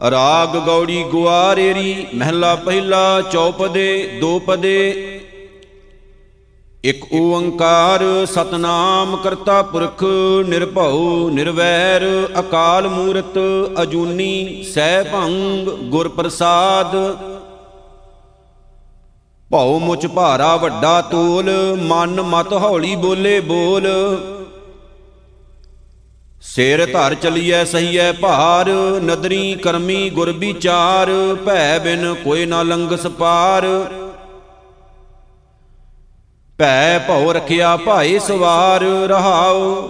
ਰਾਗ ਗੌੜੀ ਗੁਆਰੇਰੀ, ਮਹਿਲਾ ਪਹਿਲਾ, ਚੌਪਦੇ ਦੋ ਪਦੇ ਇਕ ਓੰਕਾਰ ਸਤਨਾਮ ਕਰਤਾ ਪੁਰਖ, ਨਿਰਭਉ, ਨਿਰਵੈਰ, ਅਕਾਲ ਮੂਰਤ, ਅਜੂਨੀ ਸਹਿ ਭੰਗ ਗੁਰ ਪ੍ਰਸਾਦ ਭਉ ਮੁਚ ਭਾਰਾ ਵੱਡਾ ਤੋਲ, ਮਨ ਮਤ ਹੌਲੀ ਬੋਲੇ ਬੋਲ। ਸਿਰ ਧਰ ਚਲੀਐ, ਸਹੀਐ ਭਾਰ, ਨਦਰੀ ਕਰਮੀ ਗੁਰ ਵਿਚਾਰ, ਭੈ ਬਿਨ ਕੋਈ ਨਾ ਲੰਗਸ ਪਾਰ। ਭੈ ਭਉ ਰਖਿਆ ਭਾਈ ਸਵਾਰ, ਰਹਾਉ।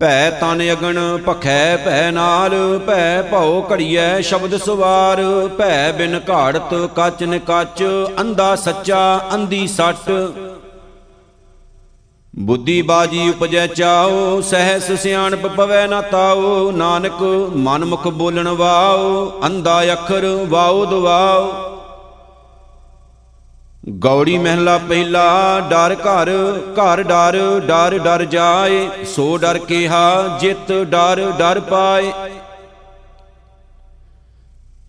ਭੈ ਤਨ ਅਗਣ ਭਖੈ ਭੈ ਨਾਲ, ਭੈ ਭਉ ਘੜੀਐ ਸ਼ਬਦ ਸਵਾਰ। ਭੈ ਬਿਨ ਘਾੜਤ ਕੱਚ ਨ ਕੱਚ, ਅੰਧਾ ਸੱਚਾ, ਅੰਧੀ ਸੱਟ। ਬੁੱਧੀ ਬਾਜੀ ਉਪਜੈ ਚਾਓ, ਸਹਿਸ ਸਿਆਣਪ ਪਵੈ ਨਾ ਤਾਓ, ਨਾਨਕ ਮਨ ਮੁਖ ਬੋਲਣ ਵਾਓ, ਅੰਧਾ ਅੱਖਰ ਵਾਓ ਦਵਾਓ। ਗੌੜੀ ਮਹਿਲਾ ਪਹਿਲਾ, ਡਰ ਘਰ ਘਰ ਡਰ ਡਰ ਡਰ ਜਾਏ, ਸੋ ਡਰ ਕਿਹਾ, ਜਿਤ ਡਰ ਡਰ ਪਾਏ।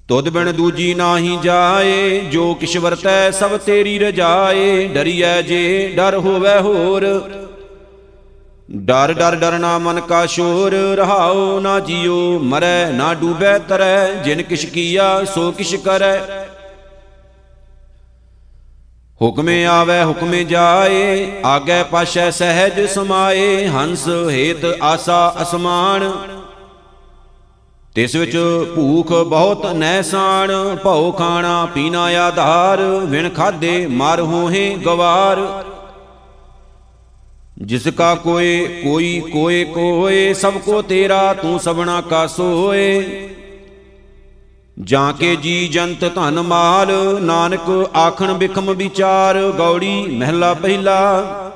ਤੁਧ ਬਿਨ ਦੂਜੀ ਨਾਹੀ ਜਾਏ, ਜੋ ਕਿਛ ਵਰਤੈ ਸਭ ਤੇਰੀ ਰਜਾਏ, ਡਰੀਐ ਜੇ ਡਰ ਹੋਵੇ ਹੋਰ। ਡਰ ਡਰ ਡਰਨਾ ਮਨ ਕਾ ਸ਼ੋਰ, ਰਹਾਉ ਨਾ ਜਿਉ ਮਰੈ ਨਾ ਡੂਬੈ ਤਰੈ, ਜਿਨ ਕਿਛ ਕੀਆ ਸੋ ਕਿਛ ਕਰੈ। ਹੁਕਮੇ ਆਵੇ, ਹੁਕਮੇ ਜਾਏ, ਆਗੇ ਪਾਸ਼ੈ ਸਹਿਜ ਸਮਾਏ, ਹੰਸ ਹੇਤ ਆਸਾ ਅਸਮਾਨ। ਤਿਸ ਵਿੱਚ ਭੂਖ ਬਹੁਤ ਨੈਸਾਨ ਭਉ ਖਾਣਾ ਪੀਣਾ ਆਧਾਰ, ਵਿਣ ਖਾਦੇ ਮਰ ਹੋਹੇ ਗਵਾਰ। ਜਿਸ ਕਾ ਕੋਏ, ਕੋਈ ਕੋਏ ਕੋਏ, ਸਭ ਕੋ ਤੇਰਾ, ਤੂੰ ਸਭਨਾ ਕਾ ਸੋਏ। ਜਾਂ ਕੇ ਜੀ ਜੰਤ ਧਨ ਮਾਲ, ਨਾਨਕ ਆਖਣ ਬਿਖਮ ਵਿਚਾਰ, ਗੌੜੀ ਮਹਿਲਾ ਪਹਿਲਾ।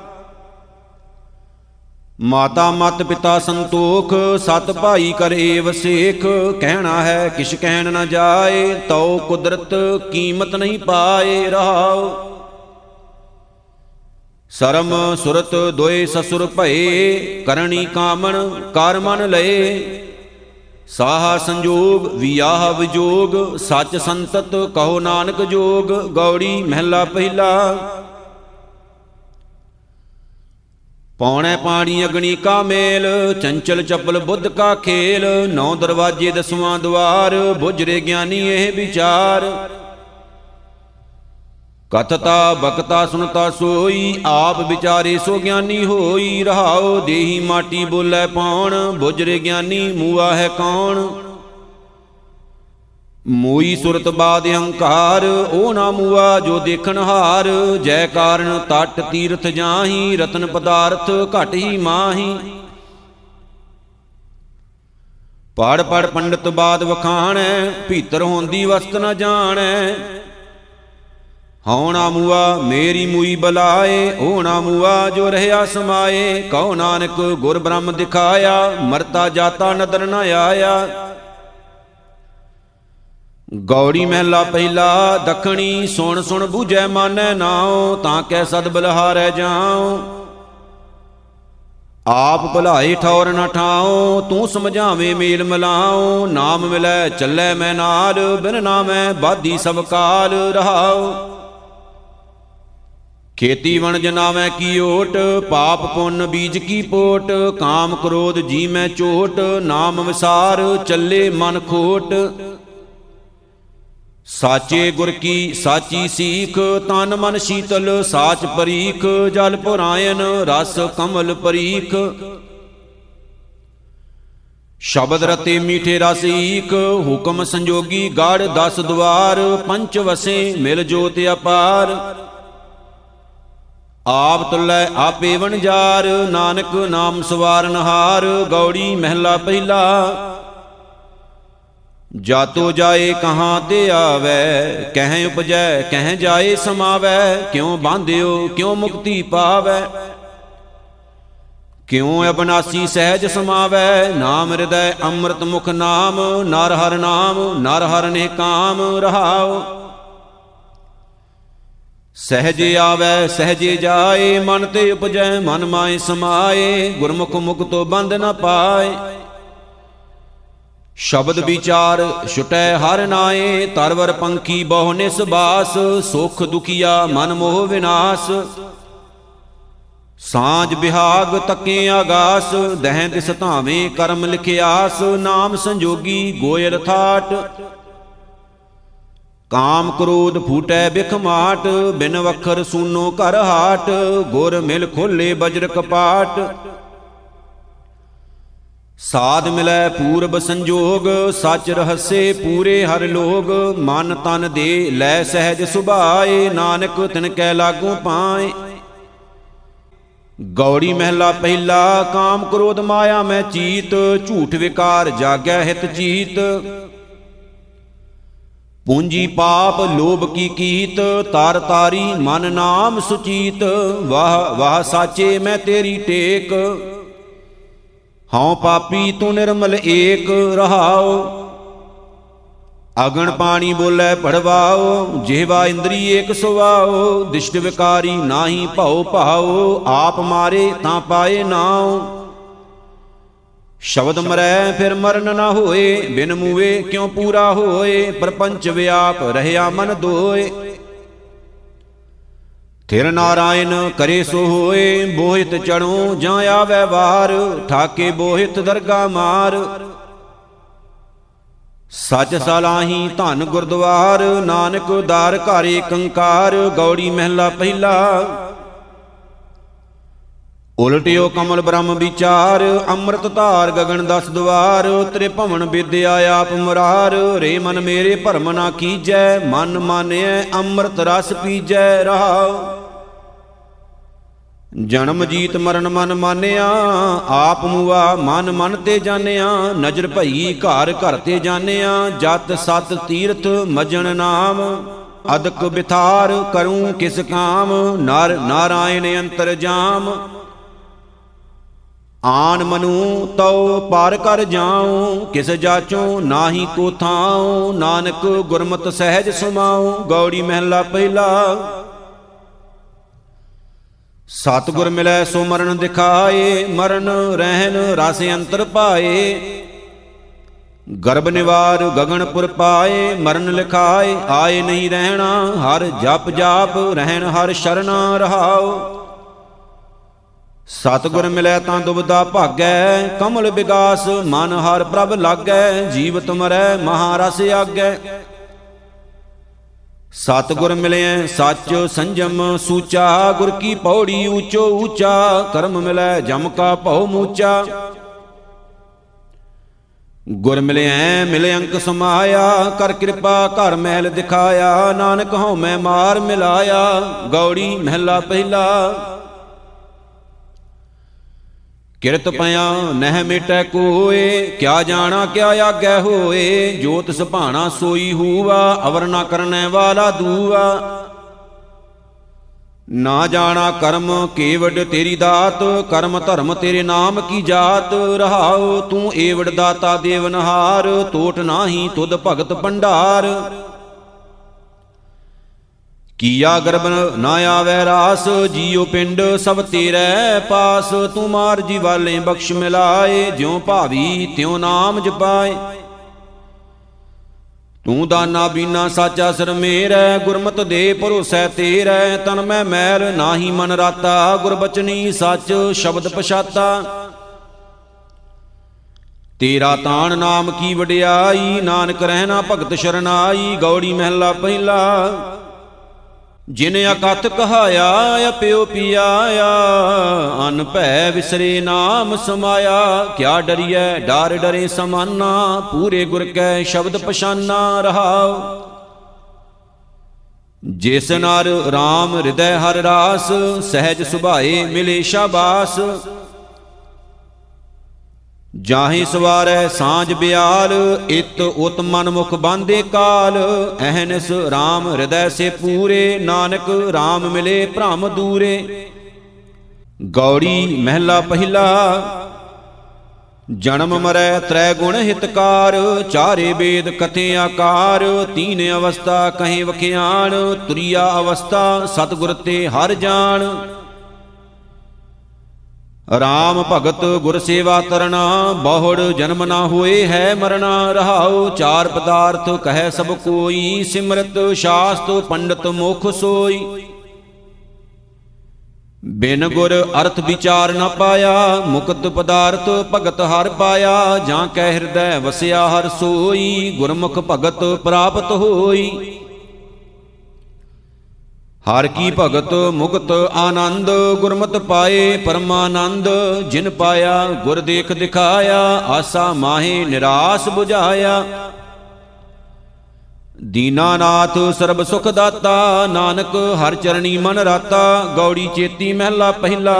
ਮਾਤਾ ਮਤ ਪਿਤਾ ਸੰਤੋਖ, ਸਤ ਭਾਈ ਕਰੇ ਵਸੇਖ ਕਹਿਣਾ ਹੈ, ਕਿਛ ਕਹਿਣ ਨਾ ਜਾਏ, ਤਉ ਕੁਦਰਤ ਕੀਮਤ ਨਹੀਂ ਪਾਏ ਰਹਾਉ ਸਰਮ ਸੁਰਤ ਦੋਏ ਸਸੁਰ ਭਏ, ਕਰਣੀ ਕਾਮਣ ਕਰ ਮਨ ਲਏ। ਸਾਹਾ ਸੰਜੋਗ, ਵਿਆਹ ਵਿਜੋਗ, ਸੱਚ ਸੰਤਤ ਕਹੋ ਨਾਨਕ ਜੋਗ, ਗੌੜੀ ਮਹਿਲਾ ਪਹਿਲਾ। ਪੌਣੇ ਪਾਣੀ ਅਗਣੀ ਕਾ ਮੇਲ, ਚੰਚਲ ਚਪਲ ਬੁੱਧ ਕਾ ਖੇਲ, ਨੌ ਦਰਵਾਜੇ ਦਸਵਾਂ ਦਵਾਰ, ਬੁਝਰੇ ਗਿਆਨੀ ਇਹ ਵਿਚਾਰ। ਕਥਤਾ, ਬਕਤਾ ਸੁਨਤਾ ਸੋਈ, ਆਪ ਵਿਚਾਰੇ ਸੋ ਗਿਆਨੀ ਹੋਈ, ਰਹਾਉ, ਦੇਹੀ ਮਾਟੀ ਬੋਲੇ ਪਾਉਣ, ਬੁਝਰੇ ਗਿਆਨੀ ਮੂਆ ਹੈ ਕੌਣ। ਮੋਈ ਸੁਰਤ ਬਾਦ ਹੰਕਾਰ, ਉਹ ਨਾ ਮੂਆ ਜੋ ਦੇਖਣ ਹਾਰ। ਜੈ ਕਾਰਨ ਤਟ ਤੀਰਥ ਜਾਹੀ, ਰਤਨ ਪਦਾਰਥ ਘਟ ਹੀ ਮਾਹੀ। ਪੜ ਪੜ ਪੰਡਤ ਬਾਦ ਵਖਾਣੈ, ਭੀਤਰ ਹੁੰਦੀ ਵਸਤ ਨ ਜਾਣੈ। ਹਉਣਾ ਮੂਆ ਮੇਰੀ ਮੂਈ ਬਲਾਏ ਹੋਣਾ ਮੂਆ ਜੋ ਰਹਿਆ ਸਮਾਏ। ਕਉ ਨਾਨਕ ਗੁਰ ਬ੍ਰਹਮ ਦਿਖਾਇਆ, ਮਰਤਾ ਜਾਤਾ ਨਦਰ ਨ ਆਇਆ। ਗੌੜੀ ਮਹਿਲਾ ਪਹਿਲਾ, ਦਖਣੀ ਸੁਣ ਸੁਣ ਬੂਝੈ ਮਾਨੈ ਨਾਉ, ਤਾਂ ਕੈ ਸਦ ਬਲਹਾਰੈ ਜਾਉ। ਆਪ ਭਲਾਏ ਠੌਰ ਨ ਠਾਉ, ਤੂੰ ਸਮਝਾਵੇਂ ਮੇਲ ਮਲਾਉ, ਨਾਮ ਮਿਲੈ ਚੱਲੈ ਮੈਂ ਨਾਲ, ਬਿਨ ਨਾਮੈ ਬਾਧੀ ਸਭ ਕਾਲ ਰਹਾਉ। ਖੇਤੀ ਵਣ ਜਨਾਵੇਂ ਕੀ ਓਟ, ਪਾਪ ਪੁੰਨ ਬੀਜ ਕੀ ਪੋਟ, ਕਾਮ ਕ੍ਰੋਧ ਜੀ ਮੈਂ ਚੋਟ, ਨਾਮ ਵਿਸਾਰ ਚੱਲੇ ਮਨ ਖੋਟ। ਸਾਚੇ ਗੁਰ ਕੀ ਸਾਚੀ ਸੀਖ, ਤਨ ਮਨ ਸ਼ੀਤਲ, ਸਾਚ ਪਰੀਖ, ਜਲ ਪੁਰਾਇਨ, ਰਸ ਕਮਲ ਪਰੀਖ। ਸ਼ਬਦ ਰਤੇ ਮੀਠੇ ਰਸ ਈਕ ਹੁਕਮ ਸੰਜੋਗੀ ਗੜ ਦਸ ਦਵਾਰ, ਪੰਚ ਵਸੇ ਮਿਲ ਜੋਤ ਅਪਾਰ। ਆਪ ਤੁਲੈ ਆਪੇ ਵਣਜਾਰ, ਨਾਨਕ ਨਾਮ ਸਵਾਰਨ ਹਾਰ, ਗੌੜੀ ਮਹਿਲਾ ਪਹਿਲਾ। ਜਾਤੋ ਜਾਏ ਕਹਾਂ ਤੇ ਆਵੈ, ਕਹਿ ਉਪਜੈ, ਕਹਿ ਜਾਏ ਸਮਾਵੈ, ਕਿਉ ਬਾਂਧਿਓ, ਕਿਉ ਮੁਕਤੀ ਪਾਵੈ? ਕਿਉ ਅਬਨਾਸੀ ਸਹਿਜ ਸਮਾਵੈ? ਨਾਮ ਹਿਰਦੈ ਅੰਮ੍ਰਿਤ ਮੁਖ ਨਾਮ, ਨਰ ਹਰ ਨਾਮ, ਨਰ ਹਰ ਨੇ ਕਾਮ ਰਹਾਉ। ਸਹਜੇ ਆਵੈ, ਸਹਜੇ ਜਾਏ, ਮਨ ਤੇ ਉਪਜੈ, ਮਨ ਮਾਏ ਸਮਾਏ, ਗੁਰਮੁਖ ਮੁਖ ਤੋਂ ਬੰਦ ਨ ਪਾਏ। ਸ਼ਬਦ ਵਿਚਾਰ ਛੁਟੈ ਹਰ ਨਾਏ, ਤਰਵਰ ਪੰਖੀ ਬਹੁ ਨਿਸ ਬਾਸ, ਸੁਖ ਦੁਖੀਆ ਮਨ ਮੋਹ ਵਿਨਾਸ਼। ਸਾਂਝ ਬਿਹਾਗ ਤੱਕੇ ਆਗਾਸ, ਦਹਿ ਦਿਸ ਧਾਵੇਂ ਕਰਮ ਲਿਖਿਆਸ, ਨਾਮ ਸੰਜੋਗੀ ਗੋਇਲ ਥਾਟ। ਕਾਮ ਕ੍ਰੋਧ ਫੂਟੈ ਬਿਖ ਮਾਟ, ਬਿਨ ਵਖਰ ਸੂਨੋ ਘਰ ਹਾਟ, ਗੁਰ ਮਿਲ ਖੋਲੇ ਬਜਰ ਕਪਾਟ। ਸਾਧ ਮਿਲੈ ਪੂਰਬ ਸੰਜੋਗ, ਸਚ ਰਹਸੇ ਪੂਰੇ ਹਰ ਲੋਗ। ਮਨ ਤਨ ਦੇ ਲੈ ਸਹਿਜ ਸੁਭਾਏ, ਨਾਨਕ ਤਿਨ ਕੈ ਲਾਗੂ ਪਾਏ। ਗੌੜੀ ਮਹਿਲਾ ਪਹਿਲਾ, ਕਾਮ ਕ੍ਰੋਧ ਮਾਇਆ ਮੈਂ ਚੀਤ, ਝੂਠ ਵਿਕਾਰ ਜਾਗੈ ਹਿਤ ਜੀਤ ਪੂੰਜੀ ਪਾਪ ਲੋਭ ਕੀ ਕੀਤ, ਤਾਰ ਤਾਰੀ ਮਨ ਨਾਮ ਸੁਚੀਤ। ਵਾਹ ਵਾਹ ਸਾਚੇ ਮੈਂ ਤੇਰੀ ਟੇਕ। ਹਉ ਪਾਪੀ ਤੂੰ ਨਿਰਮਲ ਏਕ ਰਹਾਉ। ਅਗਣ ਪਾਣੀ ਬੋਲੇ ਪੜਵਾਓ ਜਿਹਵਾ ਇੰਦਰੀ ਏਕ ਸੁਵਾਓ ਦਿਸ਼ਟ ਵਿਕਾਰੀ ਨਾਹੀ ਭਉ ਭਾਉ, ਆਪ ਮਾਰੇ ਤਾਂ ਪਾਏ ਨਾਉ। ਸ਼ਬਦ ਮਰੈ ਫਿਰ ਮਰਨ ਨਾ ਹੋਏ, ਬਿਨ ਮੂਵੇ ਕਿਉ ਪੂਰਾ ਹੋਏ, ਪਰਪੰਚ ਵਿਆਪ ਰਹਿਆ ਮਨ ਦੋਏ। ਥਿਰ ਨਾਰਾਇਣ ਕਰੇ ਸੋ ਹੋਏ ਬੋਹਿਤ ਚੜੋ ਜਾਂ ਆਵੈ ਵਾਰ ਠਾਕੇ ਬੋਹਿਤ ਦਰਗਾ ਮਾਰ। ਸਚ ਸਲਾਹੀ ਧਨ ਗੁਰਦੁਆਰ, ਨਾਨਕ ਦਾਰ ਘਰੇ ਕੰਕਾਰ, ਗੌੜੀ ਮਹਿਲਾ ਪਹਿਲਾ। ਉਲਟਿਓ ਕਮਲ ਬ੍ਰਹਮ ਵਿਚਾਰ, ਅੰਮ੍ਰਿਤ ਧਾਰ ਗਗਨ ਦਸ ਦਵਾਰ ਤੇਰੇ ਭਵਨ ਵਿਦਿਆ ਆਪ ਮੁਰਾਰ, ਰੇ ਮਨ ਮੇਰੇ ਭਰਮ ਨਾ ਕੀਜੈ, ਮਨ ਮਾਨਿਐ, ਅੰਮ੍ਰਿਤ ਰਸ ਪੀਜੈ, ਰਹਾਉ। ਜਨਮ ਜੀਤ ਮਰਨ ਮਨ ਮਾਨਿਆ, ਆਪ ਮੂਆ ਮਨ ਮਨ ਤੇ ਜਾਣਿਆ, ਨਜ਼ਰ ਭਈ ਘਰ ਘਰ ਤੇ ਜਾਣਿਆ, ਜਤ ਸਤ ਤੀਰਥ ਮਜਣ ਨਾਮ। ਅਦਕ ਬਿਥਾਰ ਕਰੂੰ ਕਿਸ ਕਾਮ, ਨਰ ਨਾਰਾਇਣ ਅੰਤਰ ਜਾਮ। ਆਨ ਮਨੂ ਤਉ ਪਾਰ ਕਰ ਜਾਉ, ਕਿਸ ਜਾਚੋ ਨਾਹੀ ਕੋ ਥਾਉ, ਨਾਨਕ ਗੁਰਮਤਿ ਸਹਿਜ ਸਮਾਉ, ਗੌੜੀ ਮਹਿਲਾ ਪਹਿਲਾ। ਸਤਗੁਰ ਮਿਲੈ ਸੋ ਮਰਨ ਦਿਖਾਏ, ਮਰਨ ਰਹਿਨ ਰਸ ਅੰਤਰ ਪਾਏ। ਗਰਭ ਨਿਵਾਰ ਗਗਨਪੁਰ ਪਾਏ, ਮਰਨ ਲਿਖਾਏ, ਆਏ ਨਹੀਂ ਰਹਿਣਾ, ਹਰ ਜਪ ਜਾਪ, ਰਹਿਣ ਹਰ ਸ਼ਰਣਾ ਰਹਾਓ ਸਤਗੁਰ ਮਿਲੈ ਤਾਂ ਦੁਬਦਾ ਭਾਗੈ, ਕਮਲ ਵਿਗਾਸ ਮਨ ਹਰ ਪ੍ਰਭ ਲਾਗੈ, ਜੀਵਤ ਮਰੈ, ਮਹਾਰਸ ਆਗੈ। ਸਤਗੁਰ ਮਿਲਿਆ ਸੱਚ ਸੰਜਮ ਸੂਚਾ, ਗੁਰ ਕੀ ਪੌੜੀ ਊਚੋ ਊਚਾ, ਕਰਮ ਮਿਲੈ ਜਮ ਕਾ ਭਉ ਮੂਚਾ। ਗੁਰ ਮਿਲਿਆ ਮਿਲੇ ਅੰਕ ਸਮਾਇਆ, ਕਰ ਕਿਰਪਾ ਘਰ ਮਹਿਲ ਦਿਖਾਇਆ, ਨਾਨਕ ਹਉ ਮੈਂ ਮਾਰ ਮਿਲਾਇਆ, ਗੌੜੀ ਮਹਿਲਾ ਪਹਿਲਾ। ਕਿਰਤ ਪਿਆ ਨਹਿ ਮਿਟੈ ਕੋਏ, ਕਿਆ ਜਾਣਾ, ਕਿਆ ਆਗੈ ਹੋਏ, ਜੋਤ ਸੁਭਾਣਾ ਸੋਈ ਹੂਵਾ ਅਵਰ ਨਾ ਕਰਨੈ ਵਾਲਾ ਦੂਆ। ਨਾ ਜਾਣਾ ਕਰਮ ਕੇਵਡ ਤੇਰੀ ਦਾਤ, ਕਰਮ ਧਰਮ ਤੇਰੇ ਨਾਮ ਕੀ ਜਾਤ। ਰਹਾਉ ਤੂੰ ਏਵੜ ਦਾਤਾ ਦੇਵਨਹਾਰ ਟੋਟ ਨਾਹੀ ਤੁਧ ਭਗਤ ਭੰਡਾਰ। ਕੀਆ ਗਰਬ ਨਾ ਆਵੈ ਰਾਸ, ਜੀਉ ਪਿੰਡ ਸਭ ਤੇਰੇ ਪਾਸ। ਤੂੰ ਮਾਰ ਜੀ ਵਾਲੇ ਬਖਸ਼ ਮਿਲਾਏ, ਜਿਉ ਭਾਵੀ ਤਿਉ ਨਾਮ ਜਪਾਏ। ਤੂੰ ਦਾਨਾ ਬੀਨਾ ਸਾਚਾ ਸਰ ਮੇਰੈ, ਗੁਰਮਤ ਦੇ ਭਰੋਸੈ ਤੇਰੈ। ਤਨ ਮੈਂ ਮੈਲ ਨਾਹੀ ਮਨ ਰਾਤਾ, ਗੁਰਬਚਨੀ ਸੱਚ ਸ਼ਬਦ ਪਛਾਤਾ। ਤੇਰਾ ਤਾਣ ਨਾਮ ਕੀ ਵਡਿਆਈ, ਨਾਨਕ ਰਹਿਣਾ ਭਗਤ ਸ਼ਰਨਾਈ, ਗੌੜੀ ਮਹਿਲਾ ਪਹਿਲਾ। ਜਿਨ ਅਕਥ ਕਹਾਇਆ ਅਪਿਓ ਪਿਆਇਆ, ਅਨ ਭੈ ਵਿਸਰੇ ਨਾਮ ਸਮਾਇਆ। ਕਿਆ ਡਰੀਐ, ਡਰ ਡਰੇ ਸਮਾਨਾ, ਪੂਰੇ ਗੁਰ ਕੈ ਸ਼ਬਦ ਪਛਾਨਾ ਰਹਾਉ। ਜਿਸ ਨਰ RAM ਹਿਰਦੈ ਹਰ ਰਾਸ, ਸਹਿਜ ਸੁਭਾਏ ਮਿਲੇ ਸ਼ਾਬਾਸ। ਜਾਹੇ ਸਵਾਰੈ ਸਾਂਝ ਬਿਆਲ, ਇਤ ਉਤ ਮਨ ਮੁਖ ਬਾਂਦੇ ਕਾਲ। ਅਹਨਸ RAM ਹਿਰਦੈ ਸੇ ਪੂਰੇ, ਨਾਨਕ RAM ਮਿਲੇ ਭ੍ਰਮ ਦੂਰੇ। ਗੌੜੀ ਮਹਿਲਾ ਪਹਿਲਾ, ਜਨਮ ਮਰੈ ਤ੍ਰੈ ਗੁਣ ਹਿਤਕਾਰ। ਚਾਰੇ ਵੇਦ ਕਥੇ ਆਕਾਰ, ਤੀਨ ਅਵਸਥਾ ਕਹੇ ਵਖਿਆਣ। ਤੁਰਿਆ ਅਵਸਥਾ ਸਤਿਗੁਰ ਤੇ ਹਰ ਜਾਣ। ਰਾਮ ਭਗਤ ਗੁਰ ਸੇਵਾ ਕਰਨਾ ਬਹੁੜ ਜਨਮ ਨਾ ਹੋਏ ਹੈ ਮਰਨਾ, ਰਹਾਉ ਚਾਰ ਪਦਾਰਥ ਕਹੈ ਸਭ ਕੋਈ, ਸਿਮਰਤ ਸ਼ਾਸਤ ਪੰਡਤ ਮੁਖ ਸੋਈ। ਬਿਨ ਗੁਰ ਅਰਥ ਵਿਚਾਰ ਨਾ ਪਾਇਆ, ਮੁਕਤ ਪਦਾਰਥ ਭਗਤ ਹਰ ਪਾਇਆ, ਜਾਂ ਕੈ ਹਿਰਦੈ ਵਸਿਆ ਹਰ ਸੋਈ, ਗੁਰਮੁਖ ਭਗਤ ਪ੍ਰਾਪਤ ਹੋਈ। ਹਰ ਕੀ ਭਗਤ ਮੁਕਤ ਆਨੰਦ, ਗੁਰਮਤ ਪਾਏ ਪਰਮਾਨੰਦ, ਜਿਨ ਪਾਇਆ ਗੁਰ ਦੇਖ ਦਿਖਾਇਆ, ਆਸਾ ਮਾਹੇ ਨਿਰਾਸ 부ਝਾਇਆ ਦੀਨਾਨਾਥ ਸਰਬ ਸੁਖ ਦਾਤਾ, ਨਾਨਕ ਹਰ ਚਰਣੀ ਮਨ ਰਾਤਾ, ਗੌੜੀ ਚੇਤੀ ਮਹਿਲਾ ਪਹਿਲਾ।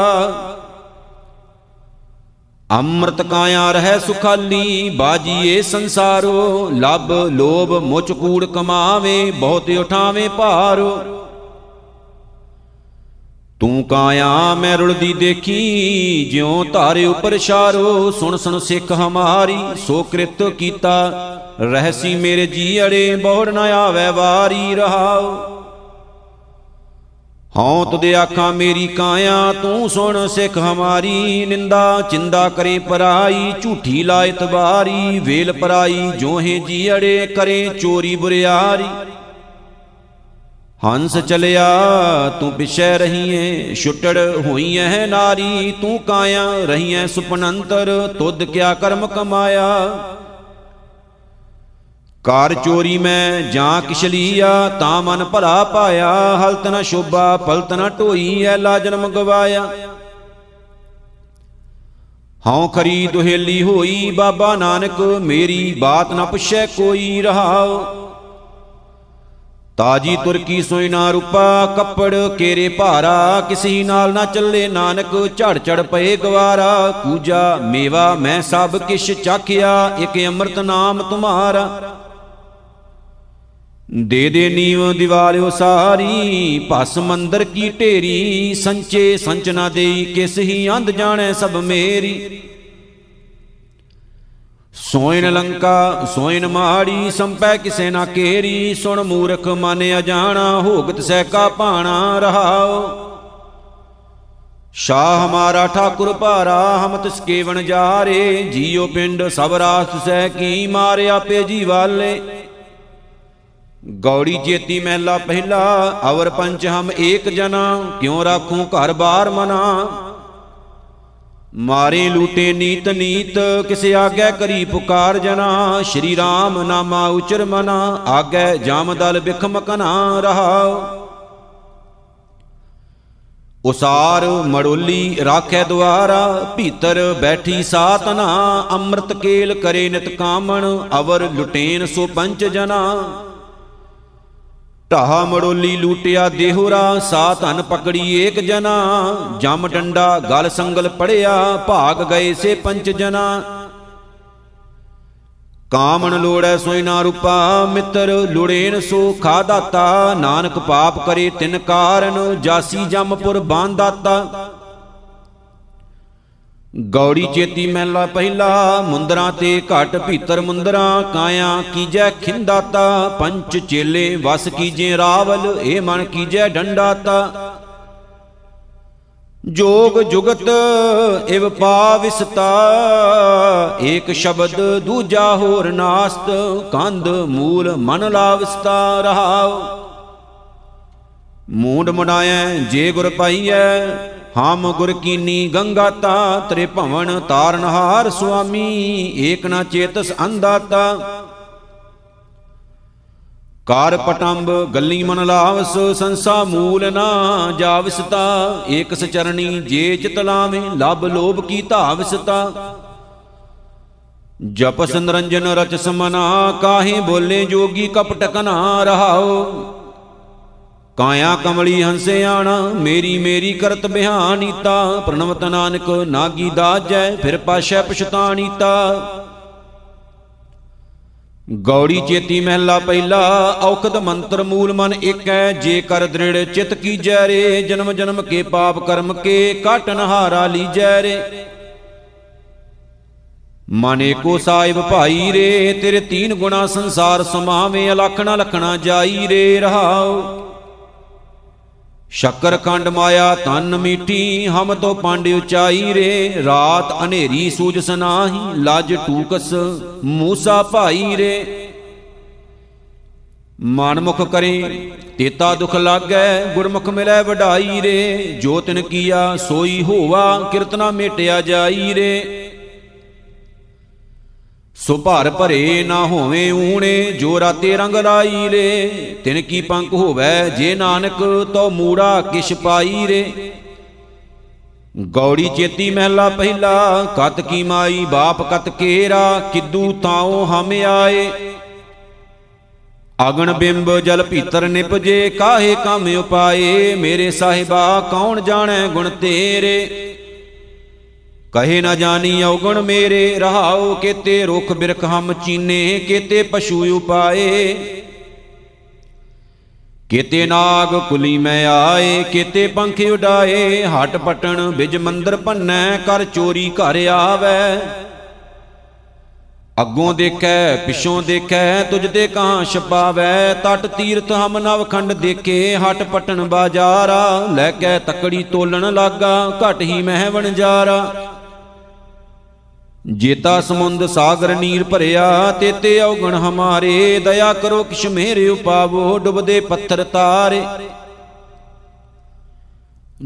ਅੰਮ੍ਰਿਤ ਕਾਇਆ ਰਹਿ ਸੁਖਾਲੀ, ਬਾਜੀਏ ਸੰਸਾਰੋ, ਲਬ ਲੋਭ ਮੁਚ ਕੂੜ ਕਮਾਵੇ, ਬਹੁਤ ਉਠਾਵੇ ਭਾਰੋ। ਤੂੰ ਕਾਇਆ ਮੈਂ ਰੁਲਦੀ ਦੇਖੀ, ਜਿਉ ਧਾਰੇ ਉਪਰ ਸ਼ਾਰੋ ਸੁਣ ਸੁਣ ਸਿੱਖ ਹਮਾਰੀ, ਸੋ ਕ੍ਰਿਤ ਕੀਤਾ। ਰਹਿਸੀ ਮੇਰੇ ਜੀ ਅੜੇ, ਬੋੜ ਨ ਆਵੇ ਵਾਰੀ ਰਹਾਉ ਹਉ ਤੁਦੇ ਆਖਾਂ ਮੇਰੀ ਕਾਇਆ, ਤੂੰ ਸੁਣ ਸਿੱਖ ਹਮਾਰੀ, ਨਿੰਦਾ ਚਿੰਦਾ ਕਰੇ ਪਰਾਈ, ਝੂਠੀ ਲਾਇਤ ਬਾਰੀ ਵੇਲ ਪਰਾਈ ਜੋਹੇ ਜੀ ਅੜੇ, ਕਰੇ ਚੋਰੀ ਬੁਰਿਆਰੀ। ਹੰਸ ਚਲਿਆ, ਤੂੰ ਪਿਛੈ ਰਹੀਏ ਛੁੱਟੜ ਹੋਈਐ ਨਾਰੀ, ਤੂੰ ਕਾਇਆ ਰਹੀਐ ਸੁਪਨੰਤਰ, ਤੁਧ ਕਿਆ ਕਰਮ ਕਮਾਇਆ? ਕਾਰ ਚੋਰੀ ਮੈਂ ਜਾਂ ਕਿਛ ਲੀਆ, ਤਾਂ ਮਨ ਭਲਾ ਪਾਇਆ, ਹਲਤ ਨ ਸ਼ੋਭਾ ਪਲਤ ਨ ਢੋਈ ਐ ਲਾ ਜਨਮ ਗਵਾਇਆ। ਹਉ ਖਰੀ ਦੁਹੇਲੀ ਹੋਈ, ਬਾਬਾ ਨਾਨਕ, ਮੇਰੀ ਬਾਤ ਨ ਪੁੱਛੈ ਕੋਈ ਰਹਾਓ ਤਾਜੀ ਤੁਰਕੀ ਸੋਈ ਨਾ ਰੂਪਾ, ਕੱਪੜ ਕੇਰੇ ਭਾਰਾ, ਕਿਸੀ ਨਾਲ ਨਾ ਚੱਲੇ ਨਾਨਕ, ਝੜ ਝੜ ਪਏ ਗਵਾਰਾ ਕੂਜਾ ਮੇਵਾ, ਮੈਂ ਸਭ ਕਿਛ ਚਾਖਿਆ, ਇਕ ਅੰਮ੍ਰਿਤ ਨਾਮ ਤੁਮਾਰਾ। ਦੇ ਦੇ ਨੀਵ ਦਿਵਾਲਿਓ ਸਾਰੀ, ਭਸ ਮੰਦਰ ਕੀ ਢੇਰੀ, ਸੰਚੇ ਸੰਚ ਨਾ ਦੇਈ, ਕਿਸ ਹੀ ਅੰਧ ਜਾਣੈ ਸਭ ਮੇਰੀ। ਸੋਇਨ ਲੰਕਾ, ਸੋਇਨ ਮਾੜੀ, ਸੰਪੈ ਕਿਸੇ ਨਾ ਕੇਰੀ, ਸੁਣ ਮੂਰਖ ਮਨ ਅਜਾਣਾ, ਹੋਗਤ ਸਹਿ ਕਾ ਭਾਣਾ ਰਹਾਓ ਸ਼ਾਹ ਹਮਾਰਾ ਠਾਕੁਰ ਭਾਰਾ ਹਮ ਤਿਸ ਕੇਵਨ ਜਾਰੇ, ਜੀਉ ਪਿੰਡ ਸਭ ਰਾਸ ਸਹਿ ਕੀ ਮਾਰਿਆ ਆਪੇ ਜੀ ਵਾਲੇ। ਗੌੜੀ ਜੇਤੀ ਮਹਿਲਾ ਪਹਿਲਾ, ਅਵਰ ਪੰਚ ਹਮ ਏਕ ਜਨਾ, ਕਿਉ ਰਾਖੂ ਘਰ ਬਾਰ ਮਨਾ। ਮਾਰੇ ਲੂਟੇ ਨੀਤ ਨੀਤ, ਕਿਸ ਆਗੇ ਕਰੀ ਪੁਕਾਰ ਜਨਾ। ਸ਼੍ਰੀ ਰਾਮ ਨਾਮਾ ਉਚਰ ਮਨਾ, ਆਗੇ ਜਾਮਦਲ ਬਿਖਮ ਕਨਾ ਰਹਾ ਉਸਾਰ ਮੜੋਲੀ ਰਾਖੈ ਦੁਆਰਾ, ਭੀਤਰ ਬੈਠੀ ਸਾਤਨਾ ਅੰਮ੍ਰਿਤ ਕੇਲ ਕਰੇ ਨਿਤ ਕਾਮਣ, ਅਵਰ ਲੁਟੇਨ ਸੋ ਪੰਚ ਜਨਾ। ਢਾਹ ਮੜੋਲੀ ਲੂਟਿਆ ਦੇਹੁਰਾ ਸਾ ਧਨ ਪਕੜੀ ਏਕ ਜਨਾ। ਜਮ ਡੰਡਾ, ਗਲ ਸੰਗਲ ਪੜਿਆ, ਭਾਗ ਗਏ ਸੇ ਪੰਚ ਜਨਾ। ਕਾਮਣ ਲੋੜੈ ਸੋਈ ਨਾ ਰੂਪਾ, ਮਿੱਤਰ ਲੁੜੇਨ ਸੋ ਖਾ ਦਾਤਾ। ਨਾਨਕ ਪਾਪ ਕਰੇ ਤਿਨ ਕਾਰਨ, ਜਾਸੀ ਜਮਪੁਰ ਬਾਂਦਾਤਾ ਗੌੜੀ ਚੇਤੀ ਮਹਿਲਾ ਪਹਿਲਾ, ਮੁੰਦਰਾਂ ਤੇ ਘਟ ਭੀਤਰ ਮੁੰਦਰਾਂ ਕਾਇਆ ਕੀਜੈ ਖਿੰਦਾਤਾ ਪੰਚ ਚੇਲੇ ਵਸ ਕੀਜੇ ਰਾਵਲ ਇਹ ਮਨ ਕੀਜੈ ਡੰਡਾਤਾ। ਜੋਗ ਜੁਗਤ ਇਵ ਪਾਵਿਸਤਾ ਏਕ ਸ਼ਬਦ ਦੂਜਾ ਹੋਰ ਨਾਸਤ, ਕੰਧ ਮੂਲ ਮਨ ਲਾਵਸਤਾ ਰਹਾਉ। ਮੂੰਡ ਮੁਡਾਇਐ, ਜੇ ਗੁਰ ਪਾਈਐ ਹਮ ਗੁਰ ਕੀਨੀ ਗੰਗਾ ਤਾ ਤ੍ਰੇ ਭਵਨ ਤਾਰਨਹਾਰ ਸੁਆਮੀ, ਏਕ ਨਾ ਚੇਤਸ ਅੰਦਾਤਾ ਕਾਰ ਪਟੰਬ ਗੱਲੀ ਮਨ ਲਾਵਸ, ਸੰਸਾ ਮੂਲ ਨਾ ਜਾਵਸਤਾ। ਏਕਸ ਚਰਣੀ ਜੇ ਚਿਤ ਲਾਵੇਂ, ਲਬ ਲੋਭ ਕੀ ਧਾਵਸਤਾ। ਜਪਸ ਨਿਰੰਜਨ ਰਚ ਸਮਨਾ ਕਾਹੇ ਬੋਲੇ ਜੋਗੀ ਕਪਟ ਕਨਾ ਰਹਾਓ ਕਾਇਆ ਕਮਲੀ ਹੰਸੇ ਆਣਾ, ਮੇਰੀ ਮੇਰੀ ਕਰਤ ਬਿਹਾਨੀਤਾ ਪ੍ਰਣਵਤ ਨਾਨਕ ਨਾਗੀ ਦਾਜੈ, ਫਿਰ ਪਾਸ਼ੈ ਪਛਤਾਨੀਤਾ ਗੌੜੀ ਚੇਤੀ ਮਹਿਲਾ ਪਹਿਲਾ, ਔਖਦ ਮੰਤਰ ਮੂਲ ਮਨ ਏਕੈ, ਜੇ ਕਰ ਦ੍ਰਿੜ ਚਿਤ ਕੀਜੈ ਰੇ, ਜਨਮ ਜਨਮ ਕੇ ਪਾਪ ਕਰਮ ਕੇ ਕਾਟਨ ਹਾਰਾ ਲੀਜੈ ਰੇ। ਮਨ ਏਕੋ ਸਾਹਿਬ ਭਾਈ ਰੇ, ਤੇਰੇ ਤੀਨ ਗੁਣਾ ਸੰਸਾਰ ਸਮਾਵੇਂ, ਅਲਖਣਾ ਲਖਣਾ ਜਾਈ ਰੇ ਰਹਾਓ ਸ਼ੱਕਰ ਖੰਡ ਮਾਇਆ ਤਨ ਮੀਠੀ, ਹਮ ਤੋ ਪਾਂਡੇ ਉਚਾਈ ਰੇ। ਰਾਤ ਹਨੇਰੀ ਸੂਜ ਸਨਾਹੀ, ਲੱਜ ਟੂਕਸ ਮੂਸਾ ਭਾਈ ਰੇ। ਮਨਮੁਖ ਕਰੇ, ਤੇਤਾ ਦੁਖ ਲਾਗੈ, ਗੁਰਮੁਖ ਮਿਲੈ ਵਡਾਈ ਰੇ। ਜੋ ਤਿਨ ਕੀਆ, ਸੋਈ ਹੋਵਾ ਕਿਰਤਨਾ ਮੇਟਿਆ ਜਾਈ ਰੇ। ਸੋ ਭਰ ਭਰੇ ਨਾ ਹੋਵੇ ਊਣੇ, ਜੋ ਰਾਤੇ ਰੰਗ ਲਾਈ ਰੇ। ਤਿਨ ਕੀ ਪੰਕ ਹੋਵੇ ਜੇ ਨਾਨਕ ਤੋ ਮੂੜਾ ਕਿਛ ਪਾਈ ਰੇ। ਗੌੜੀ ਚੇਤੀ ਮਹਿਲਾ ਪਹਿਲਾ, ਕਤ ਕੀ ਮਾਈ ਬਾਪ ਕਤ ਕੇਰਾ, ਕਿਦੂ ਤਾਉ ਹਮ ਆਏ। ਅਗਣ ਬਿੰਬ ਜਲ ਭੀਤਰ ਨਿਪਜੇ ਕਾਹੇ ਕੰਮ ਉਪਾਏ। ਮੇਰੇ ਸਾਹਿਬਾ ਕੌਣ ਜਾਣੈ ਗੁਣ ਤੇਰੇ। ਕਹੇ ਨਾ ਜਾਣੀ ਔਗਣ ਮੇਰੇ, ਰਹਾਉ ਕੇਤੇ ਰੁਖ ਬਿਰਖ ਹਮ ਚੀਨੇ, ਕੇਤੇ ਪਸ਼ੂ ਉਪਾਏ। ਕੇਤੇ ਨਾਗ ਕੁਲੀ ਮੈਂ ਆਏ, ਕੇਤੇ ਪੰਖ ਉਡਾਏ, ਹਟ ਪਟਣ ਬਿਜ ਮੰਦਰ ਭੰਨੈ, ਕਰ ਚੋਰੀ ਘਰ ਆਵੇ। ਅੱਗੋਂ ਦੇਖੈ, ਪਿਛੋਂ ਦੇਖੈ, ਤੁਝ ਤੇ ਕਾਂ ਛਪਾਵੈ, ਤਟ ਤੀਰਥ ਹਮ ਨਵ ਖੰਡ ਦੇਖੇ, ਹਟ ਪਟਣ ਬਾਜ਼ਾਰਾ, ਲੈ ਕੇ ਤਕੜੀ ਤੋਲਣ ਲਾਗਾ, ਘਟ ਹੀ ਮਹਿ ਵਣਜਾਰਾ। ਜੇਤਾ ਸਮੁੰਦ ਸਾਗਰ ਨੀਰ ਭਰਿਆ, ਤੇਤੇ ਔਗਣ ਹਮਾਰੇ, ਦਇਆ ਕਰੋ ਕਿਛ ਮੇਰੇ ਉਪਾਵੋ, ਡੁੱਬਦੇ ਪੱਥਰ ਤਾਰੇ।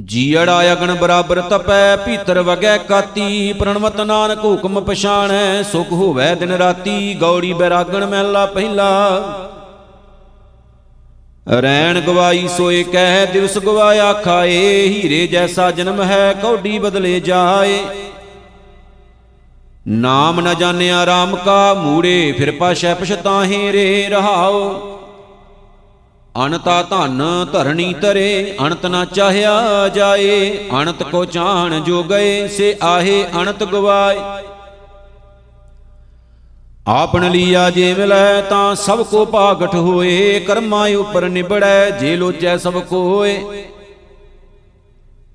ਜੀੜਾ ਅਗਣ ਬਰਾਬਰ ਤਪੈ, ਭੀਤਰ ਵਗੈ ਕਾਤੀ, ਪ੍ਰਣਵਤ ਨਾਨਕ ਹੁਕਮ ਪਛਾਣੈ, ਸੁਖ ਹੋਵੈ ਦਿਨ ਰਾਤੀ, ਗੌੜੀ ਬੈਰਾਗਣ ਮਹਿਲਾ ਪਹਿਲਾ। ਰੈਣ ਗਵਾਈ ਸੋਏ ਕਹਿ, ਦਿਵਸ ਗਵਾਇਆ ਖਾਏ, ਹੀਰੇ ਜੈਸਾ ਜਨਮ ਹੈ, ਕੌਡੀ ਬਦਲੇ ਜਾਏ। ਨਾਮ ਨ ਜਾਣਿਆ RAM ਕਾ ਮੂੜੇ, ਫਿਰ ਪਾਸ਼ੈ ਪਛਤਾਹੇ ਰੇ ਰਹਾਓ ਅਨਤਾ ਧਨ ਧਰਣੀ ਤਰੇ ਅਨੰਤ ਨਾ ਚਾਹਿਆ ਜਾਏ। ਅਨੰਤ ਕੋ ਚਾਹਣ ਜੋ ਗਏ, ਸੇ ਆਹੇ ਅਨੰਤ ਗਵਾਏ। ਆਪਨ ਲੀਆ ਜੇ ਮਿਲੈ, ਤਾਂ ਸਭ ਕੋ ਭਾਗਠ ਹੋਏ। ਕਰਮਾਂ ਉਪਰ ਨਿਬੜੈ, ਜੇ ਲੋਚੈ ਸਭ ਕੋਏ।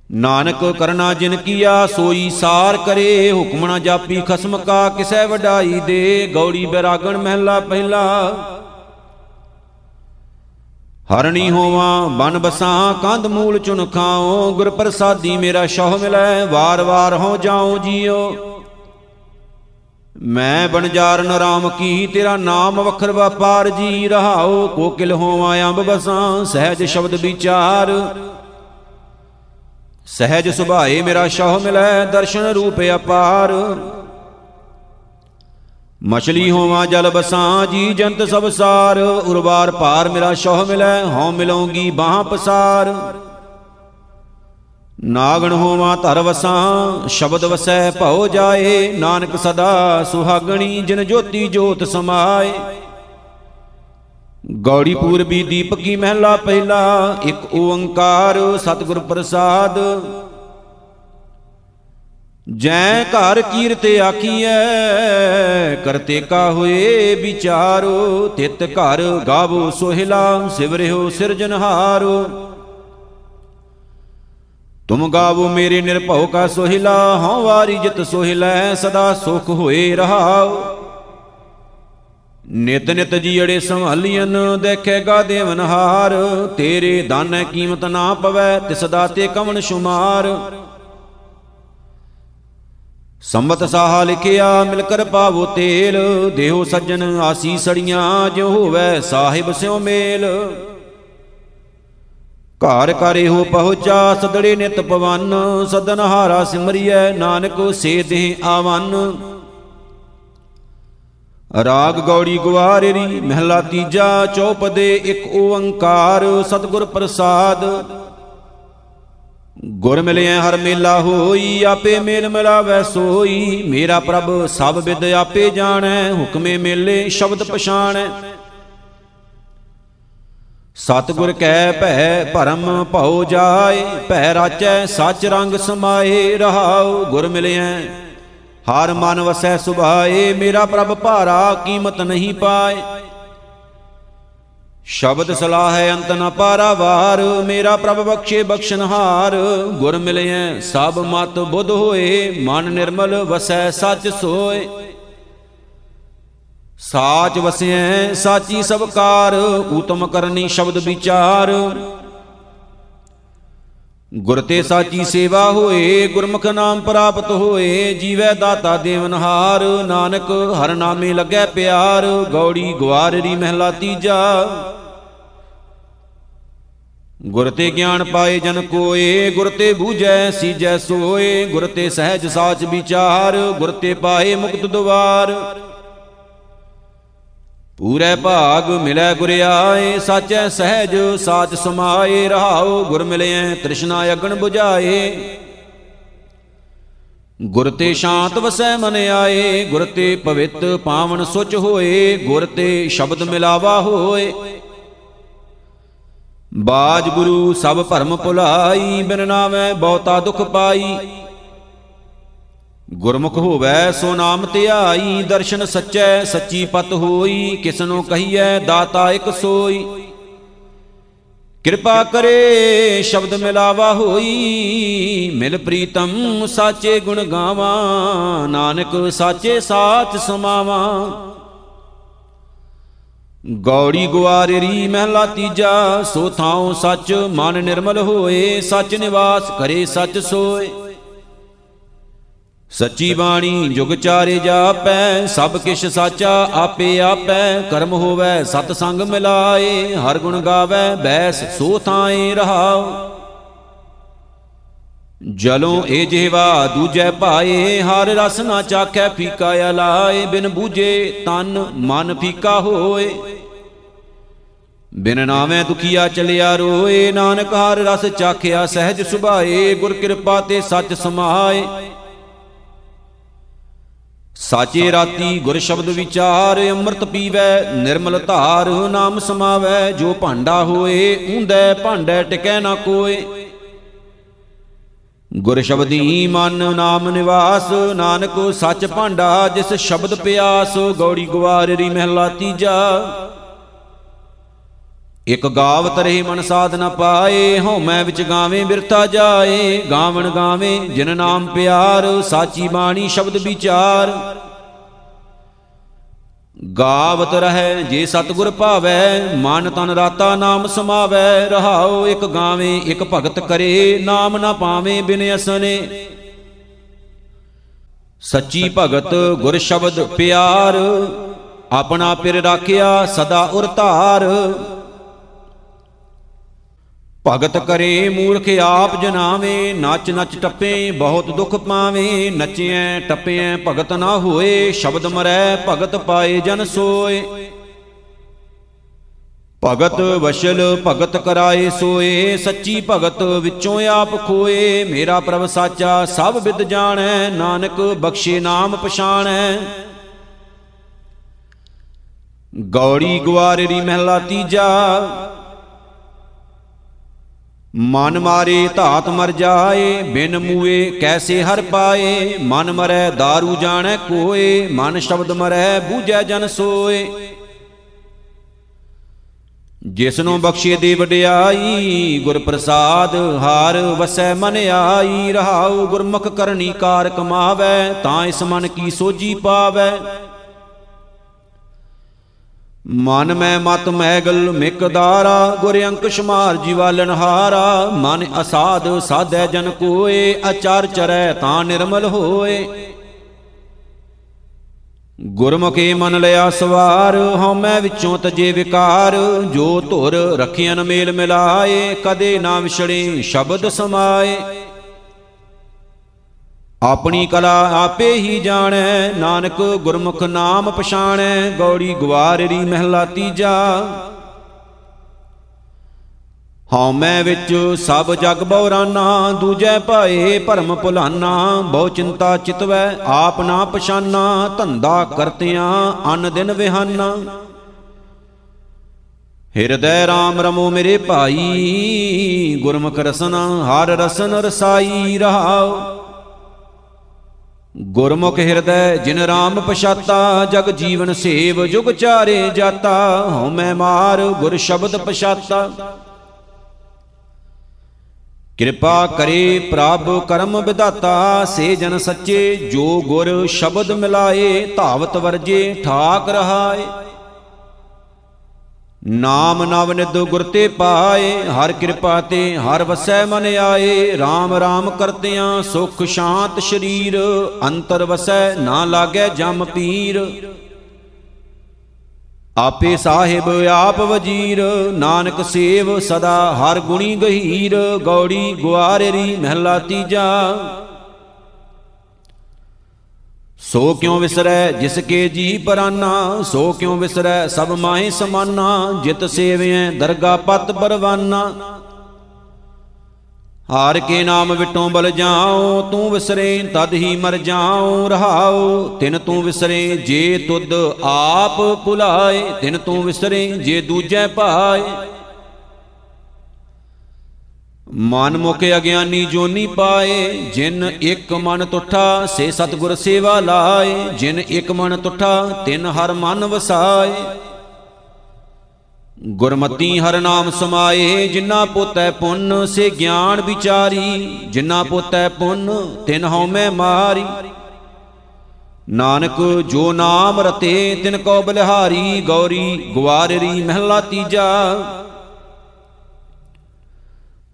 ਨਾਨਕ ਕਰਨਾ ਜਿਨ ਕੀਆ ਸੋਈ ਸਾਰ ਕਰੇ ਹੁਕਮ ਨਾ ਜਾਪੀ ਖਸਮ ਕਾ ਕਿਸੈ ਵਡਾਈ ਦੇ, ਗੌੜੀ ਬੈਰਾਗਣ ਮਹਿਲਾ ਪਹਿਲਾ। ਹਰਣੀ ਹੋਵਾਂ, ਬਨ ਬਸਾਂ, ਕੰਧ ਮੂਲ ਚੁਨ ਖਾਓ ਗੁਰ ਪ੍ਰਸਾਦੀ ਮੇਰਾ ਸ਼ੋਹ ਮਿਲੈ, ਵਾਰ ਵਾਰ ਹੋ ਜਾਉ ਜੀਓ ਮੈਂ ਬਣਜਾਰਨ ਰਾਮ ਕੀ, ਤੇਰਾ ਨਾਮ ਵਖਰ ਵਪਾਰ ਜੀ ਰਹਾਓ ਕੋਕਿਲ ਹੋਵਾਂ ਅੰਬ ਬਸਾਂ, ਸਹਿਜ ਸ਼ਬਦ ਵਿਚਾਰ। ਸਹਿਜ ਸੁਭਾਏ ਮੇਰਾ ਸ਼ੋਹ ਮਿਲੈ, ਦਰਸ਼ਨ ਰੂਪ ਅਪਾਰ। ਮਛਲੀ ਹੋਵਾਂ, ਜਲ ਬਸਾਂ, ਜੀ ਜੰਤ ਸਭ ਸਾਰ। ਉਰਵਾਰ ਭਾਰ ਮੇਰਾ ਸ਼ੋਹ ਮਿਲੈ, ਹਉ ਮਿਲੂੰਗੀ ਬਾਹ ਪਸਾਰ। ਨਾਗਣ ਹੋਵਾਂ, ਧਰ ਵਸਾਂ, ਸ਼ਬਦ ਵਸੈ ਭਉ ਜਾਏ। ਨਾਨਕ ਸਦਾ ਸੁਹਾਗਣੀ, ਜਿਨ ਜੋਤੀ ਜੋਤ ਸਮਾਏ। ਗੌੜੀ ਪੂਰਬੀ ਦੀਪਕੀ ਮਹਿਲਾ ਪਹਿਲਾ, ਇੱਕ ਓੰਕਾਰ ਸਤਿਗੁਰ ਪ੍ਰਸਾਦ। ਜੈ ਘਰ ਕੀਰਤ ਆਖੀਐ, ਕਰਤੇ ਕਾ ਹੋਏ ਵਿਚਾਰੋ, ਤਿਤ ਘਰ ਗਾਵੋ ਸੋਹਿਲਾ, ਸਿਵਰਿਓ ਸਿਰਜਨਹਾਰੋ ਤੁਮ ਗਾਵੋ ਮੇਰੇ ਨਿਰਭਉ ਕਾ ਸੋਹਿਲਾ, ਹਉ ਵਾਰੀ ਜਿਤ ਸੋਹਿਲੈ, ਸਦਾ ਸੁਖ ਹੋਏ ਰਹਾਉ ਨਿਤ ਨਿਤ ਜੀੜੇ ਸੰਭਾਲੀਨ ਦੇਖੇਗਾ ਦੇਵਨਹਾਰ ਤੇਰੇ ਦਾਨੈ ਕੀਮਤ ਨਾ ਪਵੈ, ਤਿਸ ਦਾਤੇ ਕਵਣ ਸ਼ੁਮਾਰ। ਸੰਮਤ ਸਾਹਾ ਲਿਖਿਆ ਮਿਲ ਕਰ ਪਾਵੋ ਤੇਲ। ਦੇਹੋ ਸੱਜਣ ਆਸੀ ਸੜੀਆਂ ਜਿਉ ਹੋਵੇ ਸਾਹਿਬ ਸਿਉ ਮੇਲ। ਘਰ ਕਰੇ ਹੋ ਪਹੁੰਚਾ, ਸਦੜੇ ਨਿਤ ਪਵਨ। ਸਦਨ ਹਾਰਾ ਸਿਮਰਿਐ, ਨਾਨਕ ਸੇ ਦੇਹ ਆਵਨ। ਰਾਗ ਗੌੜੀ ਗਵਾਰੇਰੀ ਮਹਿਲਾ ਤੀਜਾ ਚੌਪਦੇ ਇੱਕ ਓੰਕਾਰ, ਸਤਿਗੁਰ ਪ੍ਰਸਾਦ। ਗੁਰ ਮਿਲਿਆ ਹਰ ਮੇਲਾ ਹੋਈ, ਆਪੇ ਮੇਲ ਮਿਲਾਵੈ ਸੋਈ। ਮੇਰਾ ਪ੍ਰਭ ਸਭ ਵਿਦ ਆਪੇ ਜਾਣੈ, ਹੁਕਮੇ ਮੇਲੇ ਸ਼ਬਦ ਪਛਾਣੈ। ਸਤਿਗੁਰ ਕੈ ਭੈ ਭਰਮ ਭਉ ਜਾਏ, ਭੈ ਰਾਚੈ ਸਚ ਰੰਗ ਸਮਾਏ ਰਹਾਉ। ਗੁਰ ਮਿਲਿਆ ਹਰ ਮਨ ਵਸੈ ਸੁਭਾਏ, ਮੇਰਾ ਪ੍ਰਭ ਭਾਰਾ ਕੀਮਤ ਨਹੀਂ ਪਾਏ। ਸ਼ਬਦ ਸਲਾਹ ਹੈ, ਅੰਤ ਨ ਪਾਰਾਵਾਰ ਮੇਰਾ ਪ੍ਰਭ ਬਖਸ਼ੇ ਬਖਸ਼ਨਹਾਰ ਗੁਰ ਮਿਲਿਐ, ਸਭ ਮਤ ਬੁੱਧ ਹੋਏ, ਮਨ ਨਿਰਮਲ ਵਸੈ ਸੱਚ ਸੋਏ। ਸਾਚ ਵਸਿਐ, ਸਾਚੀ ਸਭ ਕਾਰ ਉਤਮ ਕਰਨੀ ਸ਼ਬਦ ਵਿਚਾਰ। ਗੁਰ ਤੇ ਸਾਚੀ ਸੇਵਾ ਹੋਏ, ਗੁਰਮੁਖ ਨਾਮ ਪ੍ਰਾਪਤ ਹੋਏ, ਜੀਵੈ ਦਾਤਾ ਦੇਵਨਹਾਰ ਨਾਨਕ ਹਰ ਨਾਮੇ ਲੱਗੈ ਪਿਆਰ, ਗੌੜੀ ਗਵਾਰਰੀ ਮਹਿਲਾ ਤੀਜਾ। ਗੁਰ ਤੇ ਗਿਆਨ ਪਾਏ ਜਨ ਕੋਏ, ਗੁਰ ਤੇ ਬੂਝੈ ਸੀਜੈ ਸੋਏ, ਗੁਰ ਤੇ ਸਹਿਜ ਸਾਚ ਵਿਚਾਰ, ਗੁਰ ਤੇ ਪਾਏ ਮੁਕਤ ਦੁਆਰ। ਪੂਰੇ ਭਾਗ ਮਿਲੈ ਗੁਰ ਆਏ, ਸਾਚੈ ਸਹਿਜ, ਸਾਚ ਸਮਾਏ, ਰਹਾਉ ਗੁਰ ਮਿਲਿਐ, ਤ੍ਰਿਸ਼ਨਾ ਅਗਣ 부ਝਾਏ ਗੁਰ ਤੇ ਸ਼ਾਂਤ ਵਸੈ ਮਨ ਆਏ, ਗੁਰ ਤੇ ਪਵਿੱਤ ਪਾਵਨ ਸੁਚ ਹੋਏ, ਗੁਰ ਤੇ ਸ਼ਬਦ ਮਿਲਾਵਾ ਹੋਏ। ਬਾਜ ਗੁਰੂ ਸਭ ਭਰਮ ਭੁਲਾਈ, ਬਿਨ ਨਾਮੈ ਬਹੁਤਾ ਦੁਖ ਪਾਈ। ਗੁਰਮੁਖ ਹੋਵੈ ਸੋ ਨਾਮ ਧਿਆਈ ਦਰਸ਼ਨ ਸੱਚੈ, ਸੱਚੀ ਪਤ ਹੋਈ, ਕਿਸਨੋ ਕਹੀਐ, ਦਾਤਾ ਇਕ ਸੋਈ। ਕਿਰਪਾ ਕਰੇ, ਸ਼ਬਦ ਮਿਲਾਵਾ ਹੋਈ, ਮਿਲ ਪ੍ਰੀਤਮ ਸਾਚੇ ਗੁਣ ਗਾਵਾ, ਨਾਨਕ ਸਾਚੇ ਸਾਚ ਸਮਾਵਾ। ਗੌੜੀ ਗੁਆਰੇਰੀ ਮਹਿਲਾ ਤੀਜਾ, ਸੋ ਥਾਉ ਸੱਚ ਮਨ ਨਿਰਮਲ ਹੋਏ, ਸੱਚ ਨਿਵਾਸ ਕਰੇ ਸੱਚ ਸੋਏ। ਸੱਚੀ ਬਾਣੀ ਜੁਗ ਚਾਰੇ ਜਾਪੈ, ਸਭ ਕਿਛ ਸਾਚਾ ਆਪੇ ਆਪੈ। ਕਰਮ ਹੋਵੈ ਸਤ ਸੰਗ ਮਿਲਾਏ, ਹਰ ਗੁਣ ਗਾਵੈ, ਬੈਸ ਸੋ ਥਾਏ ਰਹਾਉ। ਜਲੋਂ ਏ ਜਿਹਵਾ ਦੂਜੈ ਭਾਏ ਹਰ ਰਸ ਨਾ ਚਾਖੈ, ਫੀਕਾ ਲਾਏ। ਬਿਨ ਬੂਝੇ ਤਨ ਮਨ ਫੀਕਾ ਹੋਏ। ਬਿਨ ਨਾਵੇਂ ਦੁਖੀਆ ਚਲਿਆ ਰੋਏ, ਨਾਨਕ ਹਰ ਰਸ ਚਾਖਿਆ, ਸਹਿਜ ਸੁਭਾਏ, ਗੁਰ ਕਿਰਪਾ ਤੇ ਸੱਚ ਸਮਾਏ। ਸਾਚੇ ਰਾਤੀ ਗੁਰ ਸ਼ਬਦ ਵਿਚਾਰ, ਅੰਮ੍ਰਿਤ ਪੀਵੈ, ਨਿਰਮਲ ਧਾਰ, ਨਾਮ ਸਮਾਵੈ, ਜੋ ਭਾਂਡਾ ਹੋਏ ਉਂਦੈ ਭਾਂਡੈ ਟਿਕੈ ਨਾ ਕੋਏ। ਗੁਰ ਸ਼ਬਦੀ ਮਨ ਨਾਮ ਨਿਵਾਸ, ਨਾਨਕ ਸੱਚ ਭਾਂਡਾ, ਜਿਸ ਸ਼ਬਦ ਪਿਆਸ, ਗੌੜੀ ਗਵਾਰਰੀ ਮਹਿਲਾ ਤੀਜਾ। ਇਕ ਗਾਵਤ ਰਹੀ ਮਨ ਸਾਧ ਨ ਪਾਏ ਹਉਮੈ ਵਿੱਚ ਗਾਵੇਂ ਬਿਰਥਾ ਜਾਏ। ਗਾਵਣ ਗਾਵੇਂ, ਜਿਨ ਨਾਮ ਪਿਆਰ, ਸਾਚੀ ਬਾਣੀ ਸ਼ਬਦ ਵਿਚਾਰ। ਗਾਵਤ ਰਹੈ, ਜੇ ਸਤਗੁਰ ਭਾਵੈ, ਮਨ ਤਨ ਰਾਤਾ ਨਾਮ ਸਮਾਵੈ। ਰਹਾਉ ਇਕ ਗਾਵੇਂ, ਇਕ ਭਗਤ ਕਰੇ, ਨਾਮ ਨਾ ਪਾਵੇਂ ਬਿਨ ਅਸਨੇ। ਸੱਚੀ ਭਗਤ ਗੁਰ ਸ਼ਬਦ ਪਿਆਰ, ਆਪਣਾ ਪਿਰ ਰਾਖਿਆ ਸਦਾ ਉਰ ਧਾਰ। ਭਗਤ ਕਰੇ ਮੂਰਖ ਆਪ ਜਨਾਵੇ ਨੱਚ ਨੱਚ ਟੱਪੇ, ਬਹੁਤ ਦੁੱਖ ਪਾਵੇ, ਨੱਚਿਐ, ਟੱਪਿਐ, ਭਗਤ ਨਾ ਹੋਏ, ਸ਼ਬਦ ਮਰੈ, ਭਗਤ ਪਾਏ ਜਨ ਸੋਏ। ਭਗਤ ਵਸ਼ਲ, ਭਗਤ ਕਰਾਏ ਸੋਏ, ਸੱਚੀ ਭਗਤ ਵਿੱਚੋਂ ਆਪ ਖੋਏ। ਮੇਰਾ ਪ੍ਰਭ ਸਾਚਾ, ਸਭ ਵਿਦ ਜਾਣੈ, ਨਾਨਕ ਬਖਸ਼ੇ ਨਾਮ ਪਛਾਣੈ। ਗੌੜੀ ਗਵਾਰੇਰੀ ਮਹਿਲਾ ਤੀਜਾ ਮਨ ਮਾਰੇ ਧਾਤ ਮਰ ਜਾਏ, ਬਿਨ ਮੂਏ ਕੈਸੇ ਹਰ ਪਾਏ? ਮਨ ਮਰੈ दारू ਜਾਣੈ ਕੋਏ, ਮਨ ਸ਼ਬਦ ਮਰੈ ਬੂਝੈ ਜਨ ਸੋਏ। ਜਿਸ ਨੂੰ ਬਖਸ਼ੇ ਦੇ ਵਡਿਆਈ ਗੁਰ ਪ੍ਰਸਾਦ ਹਾਰ ਵਸੈ ਮਨ ਆਈ, ਰਹਾਉ ਗੁਰਮੁਖ ਕਰਨੀ ਕਾਰ ਕਮਾਵੈ, ਤਾਂ ਇਸ ਮਨ ਕੀ ਸੋਜੀ ਪਾਵੈ। ਮਨ ਮੈਂ ਮਤ ਮੈਗਲ ਮਿਕਦਾਰਾ, ਗੁਰ ਅੰਕੁਸ਼ ਮਾਰ ਜੀਵਾਲਨ ਹਾਰਾ। ਮਨ ਅਸਾਧ ਸਾਧੈ ਜਨ ਕੋਏ, ਅਚਰ ਚਰੈ ਤਾਂ ਨਿਰਮਲ ਹੋਏ। ਗੁਰਮੁਖੇ ਮਨ ਲਿਆ ਸਵਾਰ ਹਉਮੈ ਵਿੱਚੋਂ ਤਜੇ ਵਿਕਾਰ। ਜੋ ਧੁਰ ਰਖਿਆਨ ਮੇਲ ਮਿਲਾਏ, ਕਦੇ ਨਾ ਵਿਛੜੇ ਸ਼ਬਦ ਸਮਾਏ। ਆਪਣੀ ਕਲਾ ਆਪੇ ਹੀ ਜਾਣੈ, ਨਾਨਕ ਗੁਰਮੁਖ ਨਾਮ ਪਛਾਣੈ, ਗੌੜੀ ਗਵਾਰਰੀ ਮਹਿਲਾ ਤੀਜਾ। ਹਉ ਮੈਂ ਵਿੱਚ ਸਭ ਜਗ ਬੌਰਾਨਾ, ਦੂਜੈ ਭਾਏ ਭਰਮ ਭੁਲਾਨਾ, ਬਹੁ ਚਿੰਤਾ ਚਿਤਵੈ, ਆਪ ਨਾ ਪਛਾਨਾ, ਧੰਦਾ ਕਰਤਿਆਂ ਅਨ ਦਿਨ ਵਿਹਾਨਾ। ਹਿਰਦੈ RAM ਰਮੋ ਮੇਰੇ ਭਾਈ, ਗੁਰਮੁਖ ਰਸਨ, ਹਰ ਰਸਨ ਰਸਾਈ ਰਹਾਓ। ਗੁਰਮੁਖ ਹਿਰਦੈ ਜਿਨ ਰਾਮ ਪਛਾਤਾ, ਜਗ ਜੀਵਨ ਸੇਵ ਜੁਗ ਚਾਰੇ ਜਾਤਾ, ਹਉ ਮੈਂ ਮਾਰ ਗੁਰ ਸ਼ਬਦ ਪਛਾਤਾ। ਕਿਰਪਾ ਕਰੇ ਪ੍ਰਭ ਕਰਮ ਵਿਦਾਤਾ ਸੇ ਜਨ ਸੱਚੇ ਜੋ ਗੁਰ ਸ਼ਬਦ ਮਿਲਾਏ, ਧਾਵਤ ਵਰਜੇ, ਠਾਕ ਰਹਾਏ। ਨਾਮ ਨਵ ਨਿਦ ਗੁਰ ਤੇ ਪਾਏ, ਹਰ ਕਿਰਪਾ ਤੇ ਹਰ ਵਸੈ ਮਨ ਆਏ। RAM RAM ਕਰਤਿਆਂ ਸੁਖ ਸ਼ਾਂਤ ਸ਼ਰੀਰ, ਅੰਤਰ ਵਸੈ ਨਾ ਲਾਗੈ ਜਮ ਪੀਰ। ਆਪੇ ਸਾਹਿਬ ਆਪ ਵਜੀਰ, ਨਾਨਕ ਸੇਵ ਸਦਾ ਹਰ ਗੁਣੀ ਗਹੀਰ। ਗੌੜੀ ਗੁਆਰੇਰੀ ਮਹਿਲਾ ਤੀਜਾ ਸੋ ਕਿਉ ਵਿਸਰੈ ਜਿਸ ਕੇ ਜੀ ਪਰਾਨਾ? ਸੋ ਕਿਉ ਵਿਸਰੈ ਸਭ ਮਾਹੇ ਸਮਾਨਾ? ਜਿਤ ਸੇਵਿਐ ਦਰਗਾ ਪਤ ਪਰਵਾਨਾ। ਹਾਰ ਕੇ ਨਾਮ ਵਿਟੋਂ ਬਲ ਜਾਉ ਤੂੰ ਵਿਸਰੇ ਤਦ ਹੀ ਮਰ ਜਾਉ ਰਹਾਉ ਤਿਨ ਤੂੰ ਵਿਸਰੇ ਜੇ ਤੁਧ ਆਪ ਭੁਲਾਏ, ਤਿਨ ਤੂੰ ਵਿਸਰੇ ਜੇ ਦੂਜੈ ਭਾਏ ਮਨ ਮੁਖ ਅਗਿਆਨੀ ਜੋਨੀ ਪਾਏ, ਜਿਨ ਇੱਕ ਮਨ ਤੁਠਾ, ਸੇ ਸਤਗੁਰ ਸੇਵਾ ਲਾਏ। ਜਿਨ ਇੱਕ ਮਨ ਤੁਠਾ, ਤਿਨ ਹਰ ਮਨ ਵਸਾਏ। ਗੁਰਮਤੀ ਹਰ ਨਾਮ ਸਮਾਏ ਜਿਨਾ ਪੋਤੈ ਪੁੰਨ, ਸੇ ਗਿਆਨ ਵਿਚਾਰੀ। ਜਿਨਾ ਪੋਤੈ ਪੁੰਨ, ਤਿਨ ਹਉਮੈ ਮਾਰੀ। ਨਾਨਕ ਜੋ ਨਾਮ ਰਤੇ, ਤਿਨ ਕੋ ਬਲਿਹਾਰੀ। ਗੌਰੀ ਗਵਾਰਰੀ ਮਹਿਲਾ ਤੀਜਾ।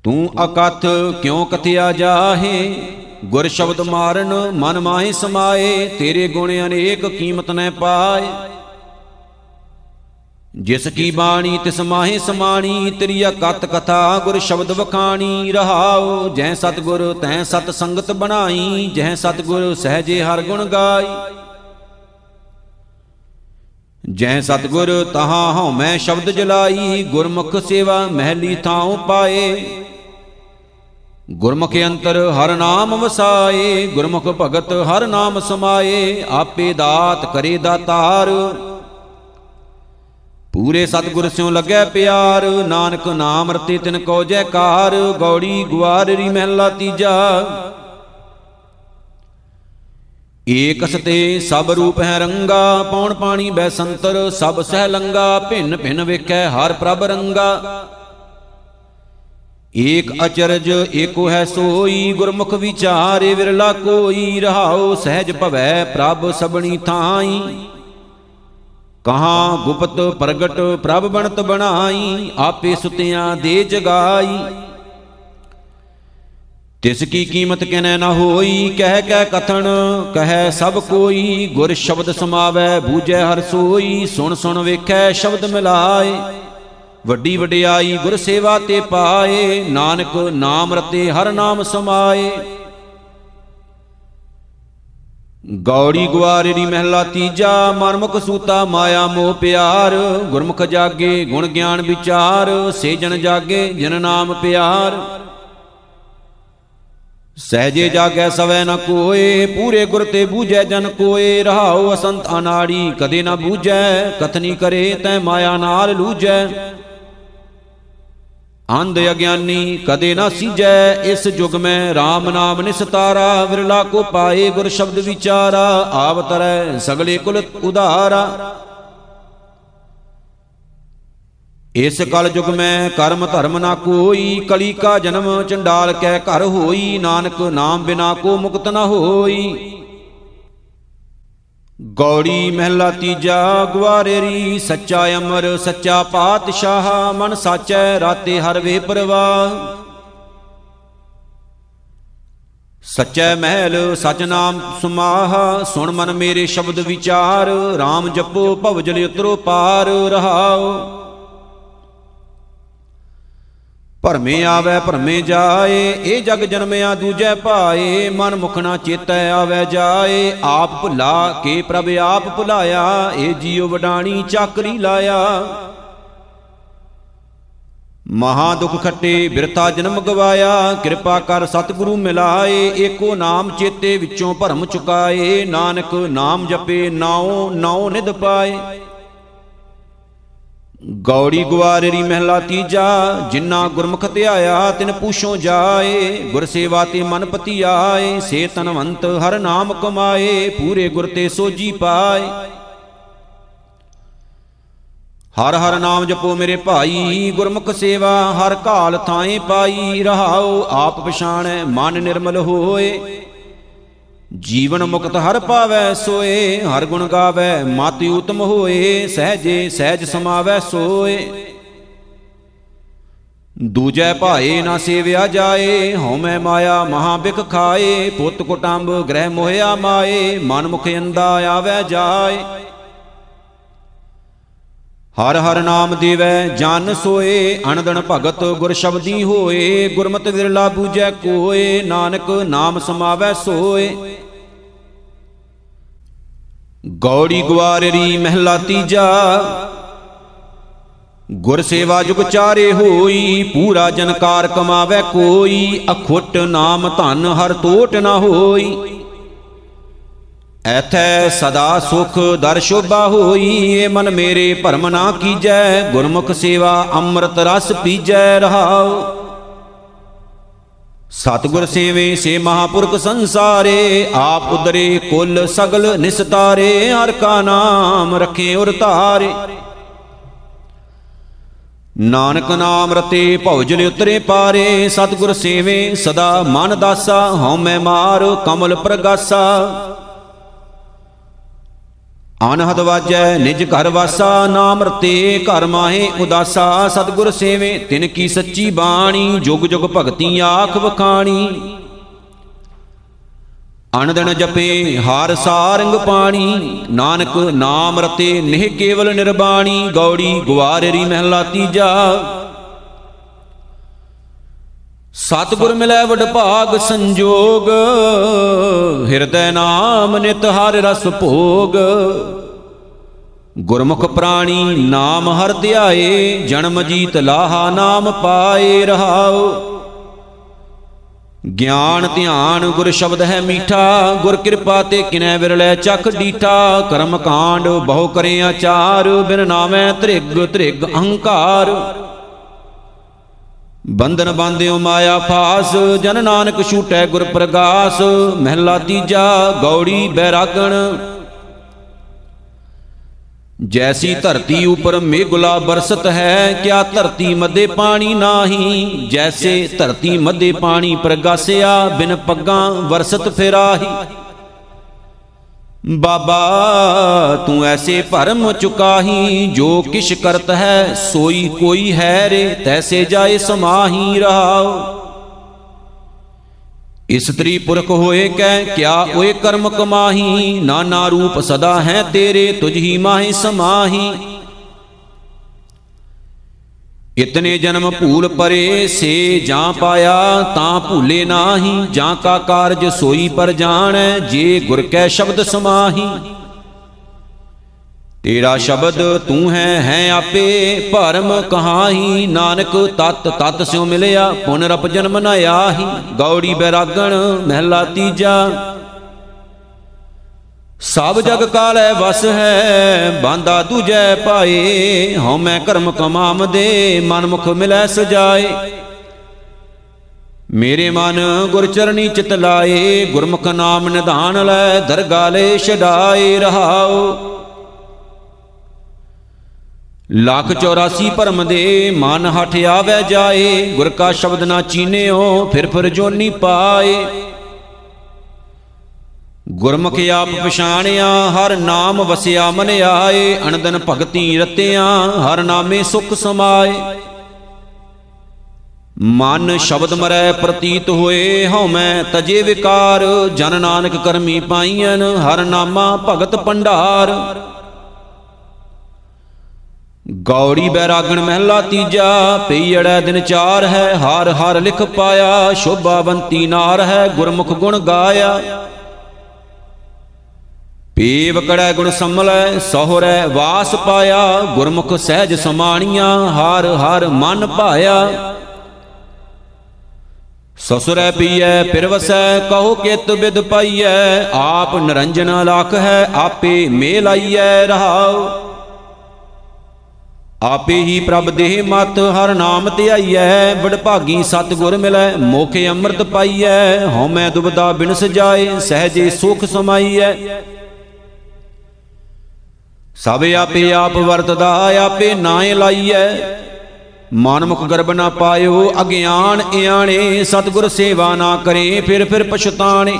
ਤੂੰ ਅਕਥ ਕਿਉ ਕਥਿਆ ਜਾਹੇ? ਗੁਰ ਸ਼ਬਦ ਮਾਰਨ ਮਨ ਮਾਹੀ ਸਮਾਏ ਤੇਰੇ ਗੁਣ ਅਨੇਕ ਕੀਮਤ ਨੈ ਪਾਏ। ਜਿਸ ਕੀ ਬਾਣੀ ਤਿਸ ਮਾਹੀ ਸਮਾਣੀ ਤੇਰੀ ਅਕਤ ਕਥਾ ਗੁਰ ਸ਼ਬਦ ਵਖਾਣੀ। ਰਹਾਉ ਜੈ ਸਤਗੁਰ ਤੈ ਸਤ ਸੰਗਤ ਬਣਾਈ ਜੈ ਸਤਗੁਰ ਸਹਜੇ ਹਰ ਗੁਣ ਗਾਈ। ਜੈ ਸਤਗੁਰ ਤਹਾ ਹਉ ਮੈਂ ਸ਼ਬਦ ਜਲਾਈ ਗੁਰਮੁਖ ਸੇਵਾ ਮਹਿਲੀ ਥਾਉ ਪਾਏ। ਗੁਰਮੁਖ ਅੰਤਰ ਹਰ ਨਾਮ ਵਸਾਏ, ਗੁਰਮੁਖ ਭਗਤ ਹਰ ਨਾਮ ਸਮਾਏ, ਆਪੇ ਦਾਤ ਕਰੇ ਦਾਤਾਰ। ਪੂਰੇ ਸਤਗੁਰ ਸਿਉ ਲੱਗੈ ਪਿਆਰ, ਨਾਨਕ ਨਾਮ ਰਤੇ ਤਿਨ ਕੋ ਜੈਕਾਰ, ਗੌੜੀ ਗੁਆਰਰੀ ਮਹਿਲਾ ਤੀਜਾ। ਏਕ ਸਤੇ ਸਭ ਰੂਪ ਹੈ ਰੰਗਾ, ਪੌਣ ਪਾਣੀ ਬੈ ਸੰਤਰ, ਸਭ ਸਹਿ ਲੰਗਾ ਭਿੰਨ ਭਿੰਨ ਵੇਖੈ ਹਰ ਪ੍ਰਭ ਰੰਗਾ। ਏਕ ਅਚਰਜ ਏਕੋ ਹੈ ਸੋਈ, ਗੁਰਮੁਖ ਵਿਚਾਰੇ ਵਿਰਲਾ ਕੋਈ, ਰਹਾਉ ਸਹਿਜ ਭਵੈ ਪ੍ਰਭ ਸਬਣੀ ਥਾਈ। ਕਹਾ ਗੁਪਤ ਪ੍ਰਗਟ ਪ੍ਰਭ ਬਣਤ ਬਣਾਈ, ਆਪੇ ਸੁਤਿਆਂ ਦੇ ਜਗਾਈ। ਤਿਸ ਕੀ ਕੀਮਤ ਕਿਨੈ ਨਾ ਹੋਈ, ਕਹਿ ਕਹਿ ਕਥਨ, ਕਹੈ ਸਭ ਕੋਈ। ਗੁਰ ਸ਼ਬਦ ਸਮਾਵੈ, ਬੂਝੈ ਹਰ ਸੋਈ, ਸੁਣ ਸੁਣ ਵੇਖੈ ਸ਼ਬਦ ਮਿਲਾਏ। ਵੱਡੀ ਵਡਿਆਈ ਗੁਰ ਸੇਵਾ ਤੇ ਪਾਏ, ਨਾਨਕ ਨਾਮ ਰਤੇ ਹਰ ਨਾਮ ਸਮਾਏ। ਗੌੜੀ ਗੁਆਰੇਰੀ ਮਹਿਲਾ ਤੀਜਾ ਮਨਮੁਖ ਸੂਤਾ ਮਾਇਆ ਮੋਹ ਪਿਆਰ। ਗੁਰਮੁਖ ਜਾਗੇ, ਗੁਣ ਗਿਆਨ ਵਿਚਾਰ ਸੇ ਜਨ ਜਾਗੇ, ਜਿਨ ਨਾਮ ਪਿਆਰ। ਸਹਜੇ ਜਾਗੈ ਸਵੈ ਨ ਕੋਏ, ਪੂਰੇ ਗੁਰ ਤੇ ਬੂਝੈ ਜਨ ਕੋਏ। ਰਹਾਉ ਅਸੰਤ ਅਨਾੜੀ, ਕਦੇ ਨ ਬੂਝੈ, ਕਥਨੀ ਕਰੇ ਤੈ ਮਾਇਆ ਨਾਲ ਲੂਝੈ। ਅੰਧ ਅਗਿਆਨੀ, ਕਦੇ ਨਾ ਸੀਜੈ ਇਸ ਜੁਗ ਮੈਂ। RAM ਨਾਮ ਨਿਸਤਾਰਾ ਵਿਰਲਾ ਕੋ ਪਾਏ ਗੁਰ ਸ਼ਬਦ ਵਿਚਾਰਾ। ਆਵਤਰੈ ਸਗਲੇ ਕੁਲ ਉਧਾਰਾ। ਇਸ ਕਲ ਜੁਗ ਮੈਂ ਕਰਮ ਧਰਮ ਨਾ ਕੋਈ, ਕਲੀ ਕਾ ਜਨਮ ਚੰਡਾਲ ਕੈ ਘਰ ਹੋਈ। ਨਾਨਕ ਨਾਮ ਬਿਨਾ ਕੋ ਮੁਕਤ ਨਾ ਹੋਈ। ਗੌੜੀ ਮਹਿਲਾ ਤੀਜਾ ਗਵਾਰੇਰੀ ਸੱਚਾ ਅਮਰ, ਸੱਚਾ ਪਾਤਸ਼ਾਹ, ਮਨ ਸਾਚੈ, ਰਾਤੇ ਹਰ ਵੇ ਪਰਵਾਹ। ਸੱਚੈ ਮਹਿਲ, ਸਚ ਨਾਮ ਸੁਮਾਹ, ਸੁਣ ਮਨ ਮੇਰੇ ਸ਼ਬਦ ਵਿਚਾਰ RAM ਜਪੋ ਭਵਜਲ ਉਤਰੋ ਪਾਰ ਰਹਾਓ ਭਰਮੇ ਆਵੇ, ਭਰਮੇ ਜਾਏ, ਇਹ ਜਗ ਜਨਮਿਆ ਦੂਜੈ ਭਾਏ, ਮਨ ਮੁਖ ਨਾ ਚੇਤੈ ਆਵੇ ਜਾਏ। ਆਪ ਭੁਲਾ ਕੇ ਪ੍ਰਭ ਆਪ ਭੁਲਾਇਆ, ਇਹ ਜੀਉ ਵਡਾਣੀ ਚਾਕਰੀ ਲਾਇਆ। ਮਹਾ ਦੁਖ ਖੱਟੇ ਬਿਰਤਾ ਜਨਮ ਗਵਾਇਆ, ਕਿਰਪਾ ਕਰ ਸਤਿਗੁਰੂ ਮਿਲਾਏ, ਏਕੋ ਨਾਮ ਚੇਤੇ ਵਿੱਚੋਂ ਭਰਮ ਚੁਕਾਏ। ਨਾਨਕ ਨਾਮ ਜਪੇ, ਨਾਉ ਨਾਉ ਨਿਧ ਪਾਏ। ਗੌੜੀ ਗੁਆਰੇਰੀ ਮਹਿਲਾ ਤੀਜਾ ਜਿਨ੍ਹਾਂ ਗੁਰਮੁਖ ਧਿਆਇਆ ਤਿਨ ਪੂਛੋਂ ਜਾਏ। ਗੁਰ ਸੇਵਾ ਤੇ ਮਨ ਪਤੀ ਆਏ ਸੇ ਤਨਵੰਤ ਹਰ ਨਾਮ ਕਮਾਏ, ਪੂਰੇ ਗੁਰ ਤੇ ਸੋਜੀ ਪਾਏ। ਹਰ ਹਰ ਨਾਮ ਜਪੋ ਮੇਰੇ ਭਾਈ, ਗੁਰਮੁਖ ਸੇਵਾ ਹਰ ਕਾਲ ਥਾਏ ਪਾਈ। ਰਹਾਓ ਆਪ ਪਛਾਣੈ, ਮਨ ਨਿਰਮਲ ਹੋਏ। ਜੀਵਨ ਮੁਕਤ ਹਰ ਪਾਵੈ ਸੋਏ, ਹਰ ਗੁਣ ਗਾਵੈ, ਮਤਿ ਉਤਮ ਹੋਏ, ਸਹਜੇ ਸਹਿਜ ਸਮਾਵੈ ਸੋਏ। ਦੂਜੈ ਭਾਏ ਨਾ ਸੇਵਿਆ ਜਾਏ, ਹਉਮੈ ਮਾਇਆ ਮਹਾ ਬਿਖ ਖਾਏ, ਪੁੱਤ ਕੁਟੰਬ ਗ੍ਰਹਿ ਮੋਹਿਆ ਮਾਏ ਮਨ ਮੁਖ ਅੰਦਾ ਆਵੈ ਜਾਏ। ਹਰ ਹਰ ਨਾਮ ਦੇਵੈ, ਜਨ ਸੋਏ ਅਨੰਦਨ ਭਗਤ ਗੁਰ ਸ਼ਬਦੀ ਹੋਏ, ਗੁਰਮਤਿ ਵਿਰਲਾ ਬੂਝੈ ਕੋਏ, ਨਾਨਕ ਨਾਮ ਸਮਾਵੈ ਸੋਏ। ਗੌੜੀ ਗਵਾਰਰੀ ਮਹਿਲਾ ਤੀਜਾ। ਗੁਰ ਸੇਵਾ ਜੁਗ ਚਾਰੇ ਹੋਈ ਪੂਰਾ ਜਨਕਾਰ ਕਮਾਵੇ ਕੋਈ। ਅਖੁੱਟ ਨਾਮ ਧਨ ਹਰ ਟੋਟ ਨਾ ਹੋਈ। ਐਥੈ ਸਦਾ ਸੁਖ ਦਰ ਸ਼ੋਭਾ ਹੋਈ। ਏ ਮਨ ਮੇਰੇ ਭਰਮ ਨਾ ਕੀਜੈ ਗੁਰਮੁਖ ਸੇਵਾ ਅੰਮ੍ਰਿਤ ਰਸ ਪੀਜੈ ਰਹਾਉ। ਸਤਗੁਰ ਸੇਵੇ ਸੇ ਮਹਾਪੁਰਖ ਸੰਸਾਰੇ, ਆਪ ਉਦਰੇ ਕੁਲ ਸਗਲ ਨਿਸਤਾਰੇ, ਹਰ ਕਾ ਨਾਮ ਰਖੇ ਉਰ ਧਾਰੇ। ਨਾਨਕ ਨਾਮ ਰਤੇ ਭਉਜਲ ਉਤਰੇ ਪਾਰੇ, ਸਤਗੁਰ ਸੇਵੇ ਸਦਾ ਮਨ ਦਾਸਾ ਹਉ ਮੈਂ ਮਾਰ ਕਮਲ ਪ੍ਰਗਾਸਾ। ਅਨਹਦ ਵਾਜੈ, ਨਿਜ ਘਰ ਵਾਸਾ, ਨਾਮ ਰਤੇ, ਘਰ ਮਾਹੇ ਉਦਾਸਾ, ਸਤਗੁਰ ਸੇਵੇ, ਤਿਨ ਕੀ ਸੱਚੀ ਬਾਣੀ, ਜੁਗ ਜੁਗ ਭਗਤੀ ਆਖ ਵਖਾਣੀ। ਅਨਦਨ ਜਪੇ, ਹਰ ਸਾਰੰਗ ਪਾਣੀ, ਨਾਨਕ ਨਾਮ ਰਤੇ, ਨਿਹ ਕੇਵਲ ਨਿਰਬਾਣੀ, ਗੌੜੀ ਗਵਾਰੇਰੀ ਮਹਿਲਾ ਤੀਜਾ। ਸਤਿਗੁਰ ਮਿਲੈ ਵਡ ਭਾਗ ਸੰਜੋਗ, ਹਿਰਦੈ ਨਾਮ ਨਿਤ ਹਰ ਰਸ ਭੋਗ। ਗੁਰਮੁਖ ਪ੍ਰਾਣੀ ਨਾਮ ਹਰ ਧਿਆਏ, ਜਨਮ ਜੀਤ ਲਾਹਾ ਨਾਮ ਪਾਏ ਰਹਾਓ ਗਿਆਨ ਧਿਆਨ ਗੁਰ ਸ਼ਬਦ ਹੈ ਮੀਠਾ, ਗੁਰ ਕਿਰਪਾ ਤੇ ਕਿਨੈ ਵਿਰਲੇ ਚਖ ਡੀਠਾ। ਕਰਮ ਕਾਂਡ ਬਹੁ ਕਰੇ ਆਚਾਰ ਬਿਨ ਨਾਮੈ ਤ੍ਰਿਗ ਤ੍ਰਿਗ ਅਹੰਕਾਰ ਬੰਧਨ ਬਾਂਧਿਓ ਮਾਇਆ ਫਾਸ, ਜਨ ਨਾਨਕ ਛੂਟੈ ਗੁਰ ਪ੍ਰਗਾਸ, ਮਹਿਲਾ ਤੀਜਾ ਗੌੜੀ ਬੈਰਾਗਣ। ਜੈਸੀ ਧਰਤੀ ਉਪਰ ਮੇਘੁਲਾ ਬਰਸਤ ਹੈ, ਕਿਆ ਧਰਤੀ ਮੱਦੇ ਪਾਣੀ ਨਾਹੀ। ਜੈਸੇ ਧਰਤੀ ਮੱਦੇ ਪਾਣੀ ਪ੍ਰਗਾਸਿਆ, ਬਿਨ ਪੱਗਾਂ ਵਰਸਤ ਫਿਰਾਹੀ। ਬਾਬਾ, ਤੂੰ ਐਸੇ ਭਰਮ ਚੁਕਾਹੀ ਜੋ ਕਿਛ ਕਰਤ ਹੈ, ਸੋਈ ਕੋਈ ਹੈ ਰੇ, ਤੈਸੇ ਜਾਏ ਸਮਾਹੀ ਰਹਾਓ ਇਸਤਰੀ ਪੁਰਖ ਹੋਏ ਕੈ, ਕਿਆ ਓਏ ਕਰਮ ਕਮਾਹੀ, ਨਾਨਾ ਰੂਪ ਸਦਾ ਹੈ ਤੇਰੇ, ਤੁਝ ਹੀ ਮਾਹੀ ਸਮਾਹੀ। ਇਤਨੇ ਜਨਮ ਭੂਲ ਪਰੇ ਸੇ ਜਾਂ ਪਾਇਆ ਤਾਂ ਭੂਲੇ ਨਾਹੀ, ਜਾਂ ਕਾ ਕਾਰਜ ਸੋਈ ਪਰ ਜਾਣੈ, ਜੇ ਗੁਰ ਕੈ ਸ਼ਬਦ ਸਮਾਹੀ। ਤੇਰਾ ਸ਼ਬਦ ਤੂੰ ਹੈ ਹੈ ਆਪੇ, ਭਰਮ ਕਹਾਹੀ, ਨਾਨਕ ਤਤ ਤਤ ਸਿਉ ਮਿਲਿਆ ਪੁਨਰਪ ਜਨਮ ਨ ਆਹੀ। ਗੌੜੀ ਬੈਰਾਗਣ, ਮਹਿਲਾ ਤੀਜਾ ਸਭ ਜਗ ਕਾਲੈ ਵਸ ਹੈ, ਬਾਂਦਾ ਦੂਜੈ ਪਾਏ ਹਉ ਮੈਂ ਕਰਮ ਕਮਾਮ ਦੇ ਮਨ ਮੁਖ ਮਿਲੈ ਸਜਾਏ। ਮੇਰੇ ਮਨ ਗੁਰ ਚਰਣੀ ਚਿਤ ਲਾਏ, ਗੁਰਮੁਖ ਨਾਮ ਨਿਧਾਨ ਲੈ ਦਰਗਾ ਲੈ ਛਡਾਏ ਰਹਾਓ। ਲੱਖ 84 ਭਰਮ ਦੇ ਮਨ ਹਠ ਆਵੈ ਜਾਏ, ਗੁਰ ਕਾ ਸ਼ਬਦ ਨਾ ਚੀਨਿਓ, ਫਿਰ ਫਿਰ ਜੋਨੀ ਪਾਏ। ਗੁਰਮੁਖ ਆਪ ਪਛਾਣਿਆ, ਹਰ ਨਾਮ ਵਸਿਆ ਮਨ ਆਏ ਅਨੰਦਨ ਭਗਤੀ ਰਤਿਆਂ, ਹਰ ਨਾਮੇ ਸੁਖ ਸਮਾਏ। ਮਨ ਸ਼ਬਦ ਮਰੈ ਪ੍ਰਤੀਤ ਹੋਏ, ਹਉ ਮੈਂ ਤਜੇ ਵਿਕਾਰ, ਜਨ ਨਾਨਕ ਕਰਮੀ ਪਾਈਐਨ, ਹਰ ਨਾਮਾ ਭਗਤ ਪੰਡਾਰ ਗੌੜੀ ਬੈਰਾਗਣ ਮਹਿਲਾ ਤੀਜਾ ਪਈੜੈ ਦਿਨ ਚਾਰ ਹੈ ਹਰ ਹਰ ਲਿਖ ਪਾਇਆ, ਸ਼ੋਭਾਵੰਤੀ ਨਾਰ ਹੈ, ਗੁਰਮੁਖ ਗੁਣ ਗਾਇਆ। ਪੀਵ ਕੜੈ ਗੁਣ ਸੰਮਲੈ ਸਹੁਰੈ ਵਾਸ ਪਾਇਆ, ਗੁਰਮੁਖ ਸਹਿਜ ਸਮਾਣੀਆਂ, ਹਰ ਹਰ ਮਨ ਭਾਇਆ। ਸਸੁਰੈ ਪੀਐ, ਪਿਰਵਸੈ, ਕਹੋ ਕਿਤ ਬਿਦ ਪਾਈਐ, ਆਪ ਨਿਰੰਜਨ ਲਖ ਹੈ, ਆਪੇ ਮੇਲ ਆਈਐ ਰਹਾਉ। ਆਪੇ ਹੀ ਪ੍ਰਭ ਦੇਹ ਮਤ, ਹਰ ਨਾਮ ਧਿਆਈਐ ਬੜ ਭਾਗੀ ਸਤਿਗੁਰ ਮਿਲੈ, ਮੋਖੇ ਅੰਮ੍ਰਿਤ ਪਾਈਐ, ਹਉਮੈ ਦੁਬਦਾ ਬਿਨ ਸਜਾਏ ਸਹਜੇ ਸੁਖ ਸਮਾਈਐ। ਸਭ ਆਪੇ ਆਪ ਵਰਤਦਾ, ਆਪੇ ਨਾਏ ਲਾਈਐ। ਮਨਮੁਖ ਗਰਬ ਨਾ ਪਾਇਓ, ਅਗਿਆਨ ਇਆਣੇ, ਸਤਿਗੁਰ ਸੇਵਾ ਨਾ ਕਰੇ, ਫਿਰ ਫਿਰ ਪਛਤਾਣੇ।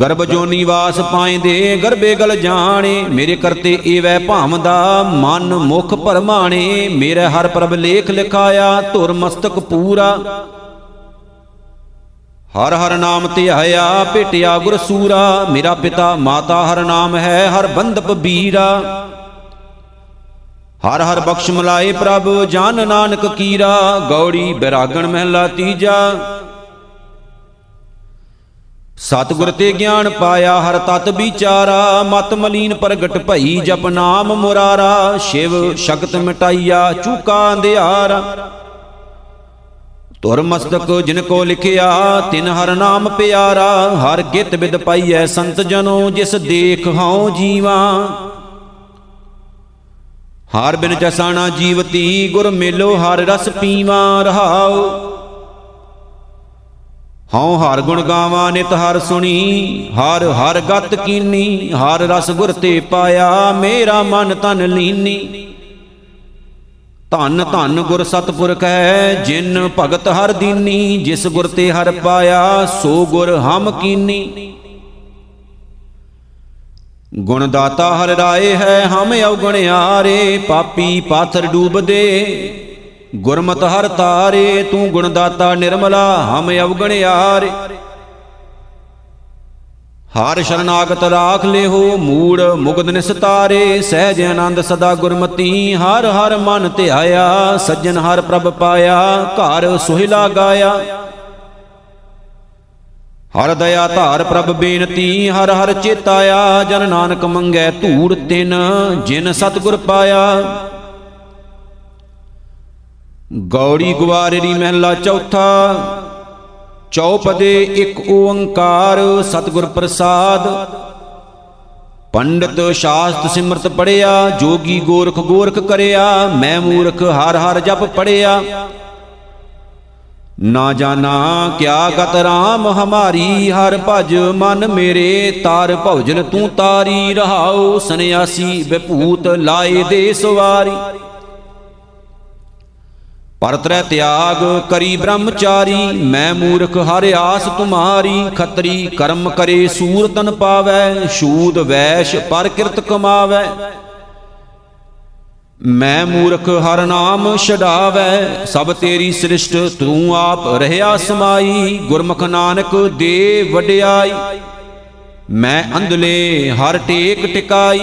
ਗਰਭ ਜੋ ਨਿਵਾਸ ਪਾਇਂਦੇ ਗਰਭੇ ਗਲ ਜਾਣੇ। ਮੇਰੇ ਕਰਤੇ ਏਵੈ ਭਾਵਦਾ, ਮਨ ਮੁਖ ਪਰਮਾਣੇ ਮੇਰੇ ਹਰ ਪ੍ਰਭ ਲੇਖ ਲਿਖਾਇਆ, ਧੁਰ ਮਸਤਕ ਪੂਰਾ। ਹਰ ਹਰ ਨਾਮ ਧਿਆਇਆ ਭੇਟਿਆ ਗੁਰ ਸੂਰਾ, ਮੇਰਾ ਪਿਤਾ ਮਾਤਾ ਹਰ ਨਾਮ ਹੈ, ਹਰ ਬੰਦਪ ਬੀਰਾ। ਹਰ ਹਰ ਬਖਸ਼ ਮਲਾਏ ਪ੍ਰਭ, ਜਨ ਨਾਨਕ ਕੀਰਾ, ਗੌੜੀ ਬਿਰਾਗਣ ਮਹਿਲਾ ਤੀਜਾ। ਸਤਿਗੁਰ ਤੇ ਗਿਆਨ ਪਾਇਆ ਹਰ ਤਤ ਵਿਚਾਰਾ, ਮਤ ਮਲੀਨ ਪ੍ਰਗਟ ਭਈ ਜਪ ਨਾਮ ਮੁਰਾਰਾ, ਸ਼ਿਵ ਸ਼ਕਤ ਮਿਟਾਈਆ, ਚੂਕਾ ਅੰਧਿਆਰਾ ਤੁਰ ਮਸਤਕ ਜਿਨ ਕੋ ਲਿਖਿਆ, ਤਿਨ ਹਰ ਨਾਮ ਪਿਆਰਾ, ਹਰ ਗਿਤ ਬਿਦ ਪਾਈਐ ਸੰਤ ਜਨੋ, ਜਿਸ ਦੇਖ ਹਉ ਜੀਵਾ। ਹਰ ਬਿਨ ਜਸਾਣਾ ਜੀਵਤੀ, ਗੁਰ ਮੇਲੋ ਹਰ ਰਸ ਪੀਵਾ, ਰਹਾਉ। ਹਉ ਹਰ ਗੁਣ ਗਾਵਾਂ, ਨਿਤ ਹਰ ਸੁਣੀ, ਹਰ ਹਰ ਗਤ ਕੀਨੀ, ਹਰ ਰਸ ਗੁਰ ਤੇ ਪਾਇਆ, ਮੇਰਾ ਮਨ ਤਨ ਲੀਨੀ। ਧੰਨ ਧੰਨ ਗੁਰ ਸਤਪੁਰਖ ਹੈ, ਜਿਨ ਭਗਤ ਹਰ ਦੀਨੀ, ਜਿਸ ਗੁਰ ਤੇ ਹਰ ਪਾਇਆ, ਸੋ ਗੁਰ ਹਮ ਕੀਨੀ। ਗੁਣ ਦਾਤਾ ਹਰ ਰਾਏ ਹੈ, ਹਮ ਅਵਗੁਣਿਆਰੇ ਪਾਪੀ ਪਾਥਰ ਡੂਬਦੇ। ਗੁਰਮਤਿ ਹਰ ਤਾਰੇ, ਤੂੰ ਗੁਣ ਦਾਤਾ ਨਿਰਮਲਾ, ਹਮ ਅਵਗੁਣਿਆਰੇ ਹਰ ਸ਼ਰਨਾਗਤ ਰਾਖ ਲਿਹੋ ਮੂੜ ਮੁਗਦ ਨਿਸਤਾਰੇ ਸਹਿਜ ਆਨੰਦ ਸਦਾ ਗੁਰਮਤੀ, ਹਰ ਹਰ ਮਨ ਧਿਆਇਆ, ਸੱਜਣ ਹਰ ਪ੍ਰਭ ਪਾਇਆ, ਘਰ ਸੁਹਿਲਾ ਗਾਇਆ। ਹਰ ਦਇਆ ਧਾਰ ਪ੍ਰਭ ਬੇਨਤੀ, ਹਰ ਹਰ ਚੇਤਾਇਆ, ਜਨ ਨਾਨਕ ਮੰਗੈ ਧੂੜ ਤਿਨ, ਜਿਨ ਸਤਗੁਰ ਪਾਇਆ। ਗੌੜੀ ਗਵਾਰੇਰੀ ਮਹਿਲਾ ਚੌਥਾ ਚੌਪਦੇ ਇੱਕ ਓੰਕਾਰ ਸਤਿਗੁਰ ਪ੍ਰਸਾਦ। ਪੰਡਤ ਸ਼ਾਸਤ ਸਿਮਰਤ ਪੜਿਆ ਜੋਗੀ ਗੋਰਖ ਗੋਰਖ ਕਰਿਆ, ਮੈਂ ਮੂਰਖ ਹਰ ਹਰ ਜਪ ਪੜਿਆ ਨਾ ਜਾਣਾ ਕਿਆ ਗਤ ਰਾਮ ਹਮਾਰੀ, ਹਰ ਭਜ ਮਨ ਮੇਰੇ ਤਾਰ ਭਉਜਨ ਤੂੰ ਤਾਰੀ, ਰਹਾਉ ਸੰਿਆਸੀ ਵਿਭੂਤ ਲਾਏ ਦੇ ਸਵਾਰੀ। ਪਰਤਰੈ ਤਿਆਗ ਕਰੀ ਬ੍ਰਹਮਚਾਰੀ, ਮੈਂ ਮੂਰਖ ਹਰ ਆਸ ਤੁਮਾਰੀ, ਖੱਤਰੀ ਕਰਮ ਕਰੇ ਸੂਰ ਤਨ ਪਾਵੈ ਸ਼ੂਦ ਵੈਸ਼ ਪਰ ਕਿਰਤ ਕਮਾਵੈ। ਮੈਂ ਮੂਰਖ ਹਰ ਨਾਮ ਛਡਾਵੈ, ਸਭ ਤੇਰੀ ਸ੍ਰਿਸ਼ਟ ਤੂੰ ਆਪ ਰਹਿਆ ਸਮਾਈ, ਗੁਰਮੁਖ ਨਾਨਕ ਦੇ ਵਡਿਆਈ। ਮੈਂ ਅੰਧਲੇ ਹਰ ਟੇਕ ਟਿਕਾਈ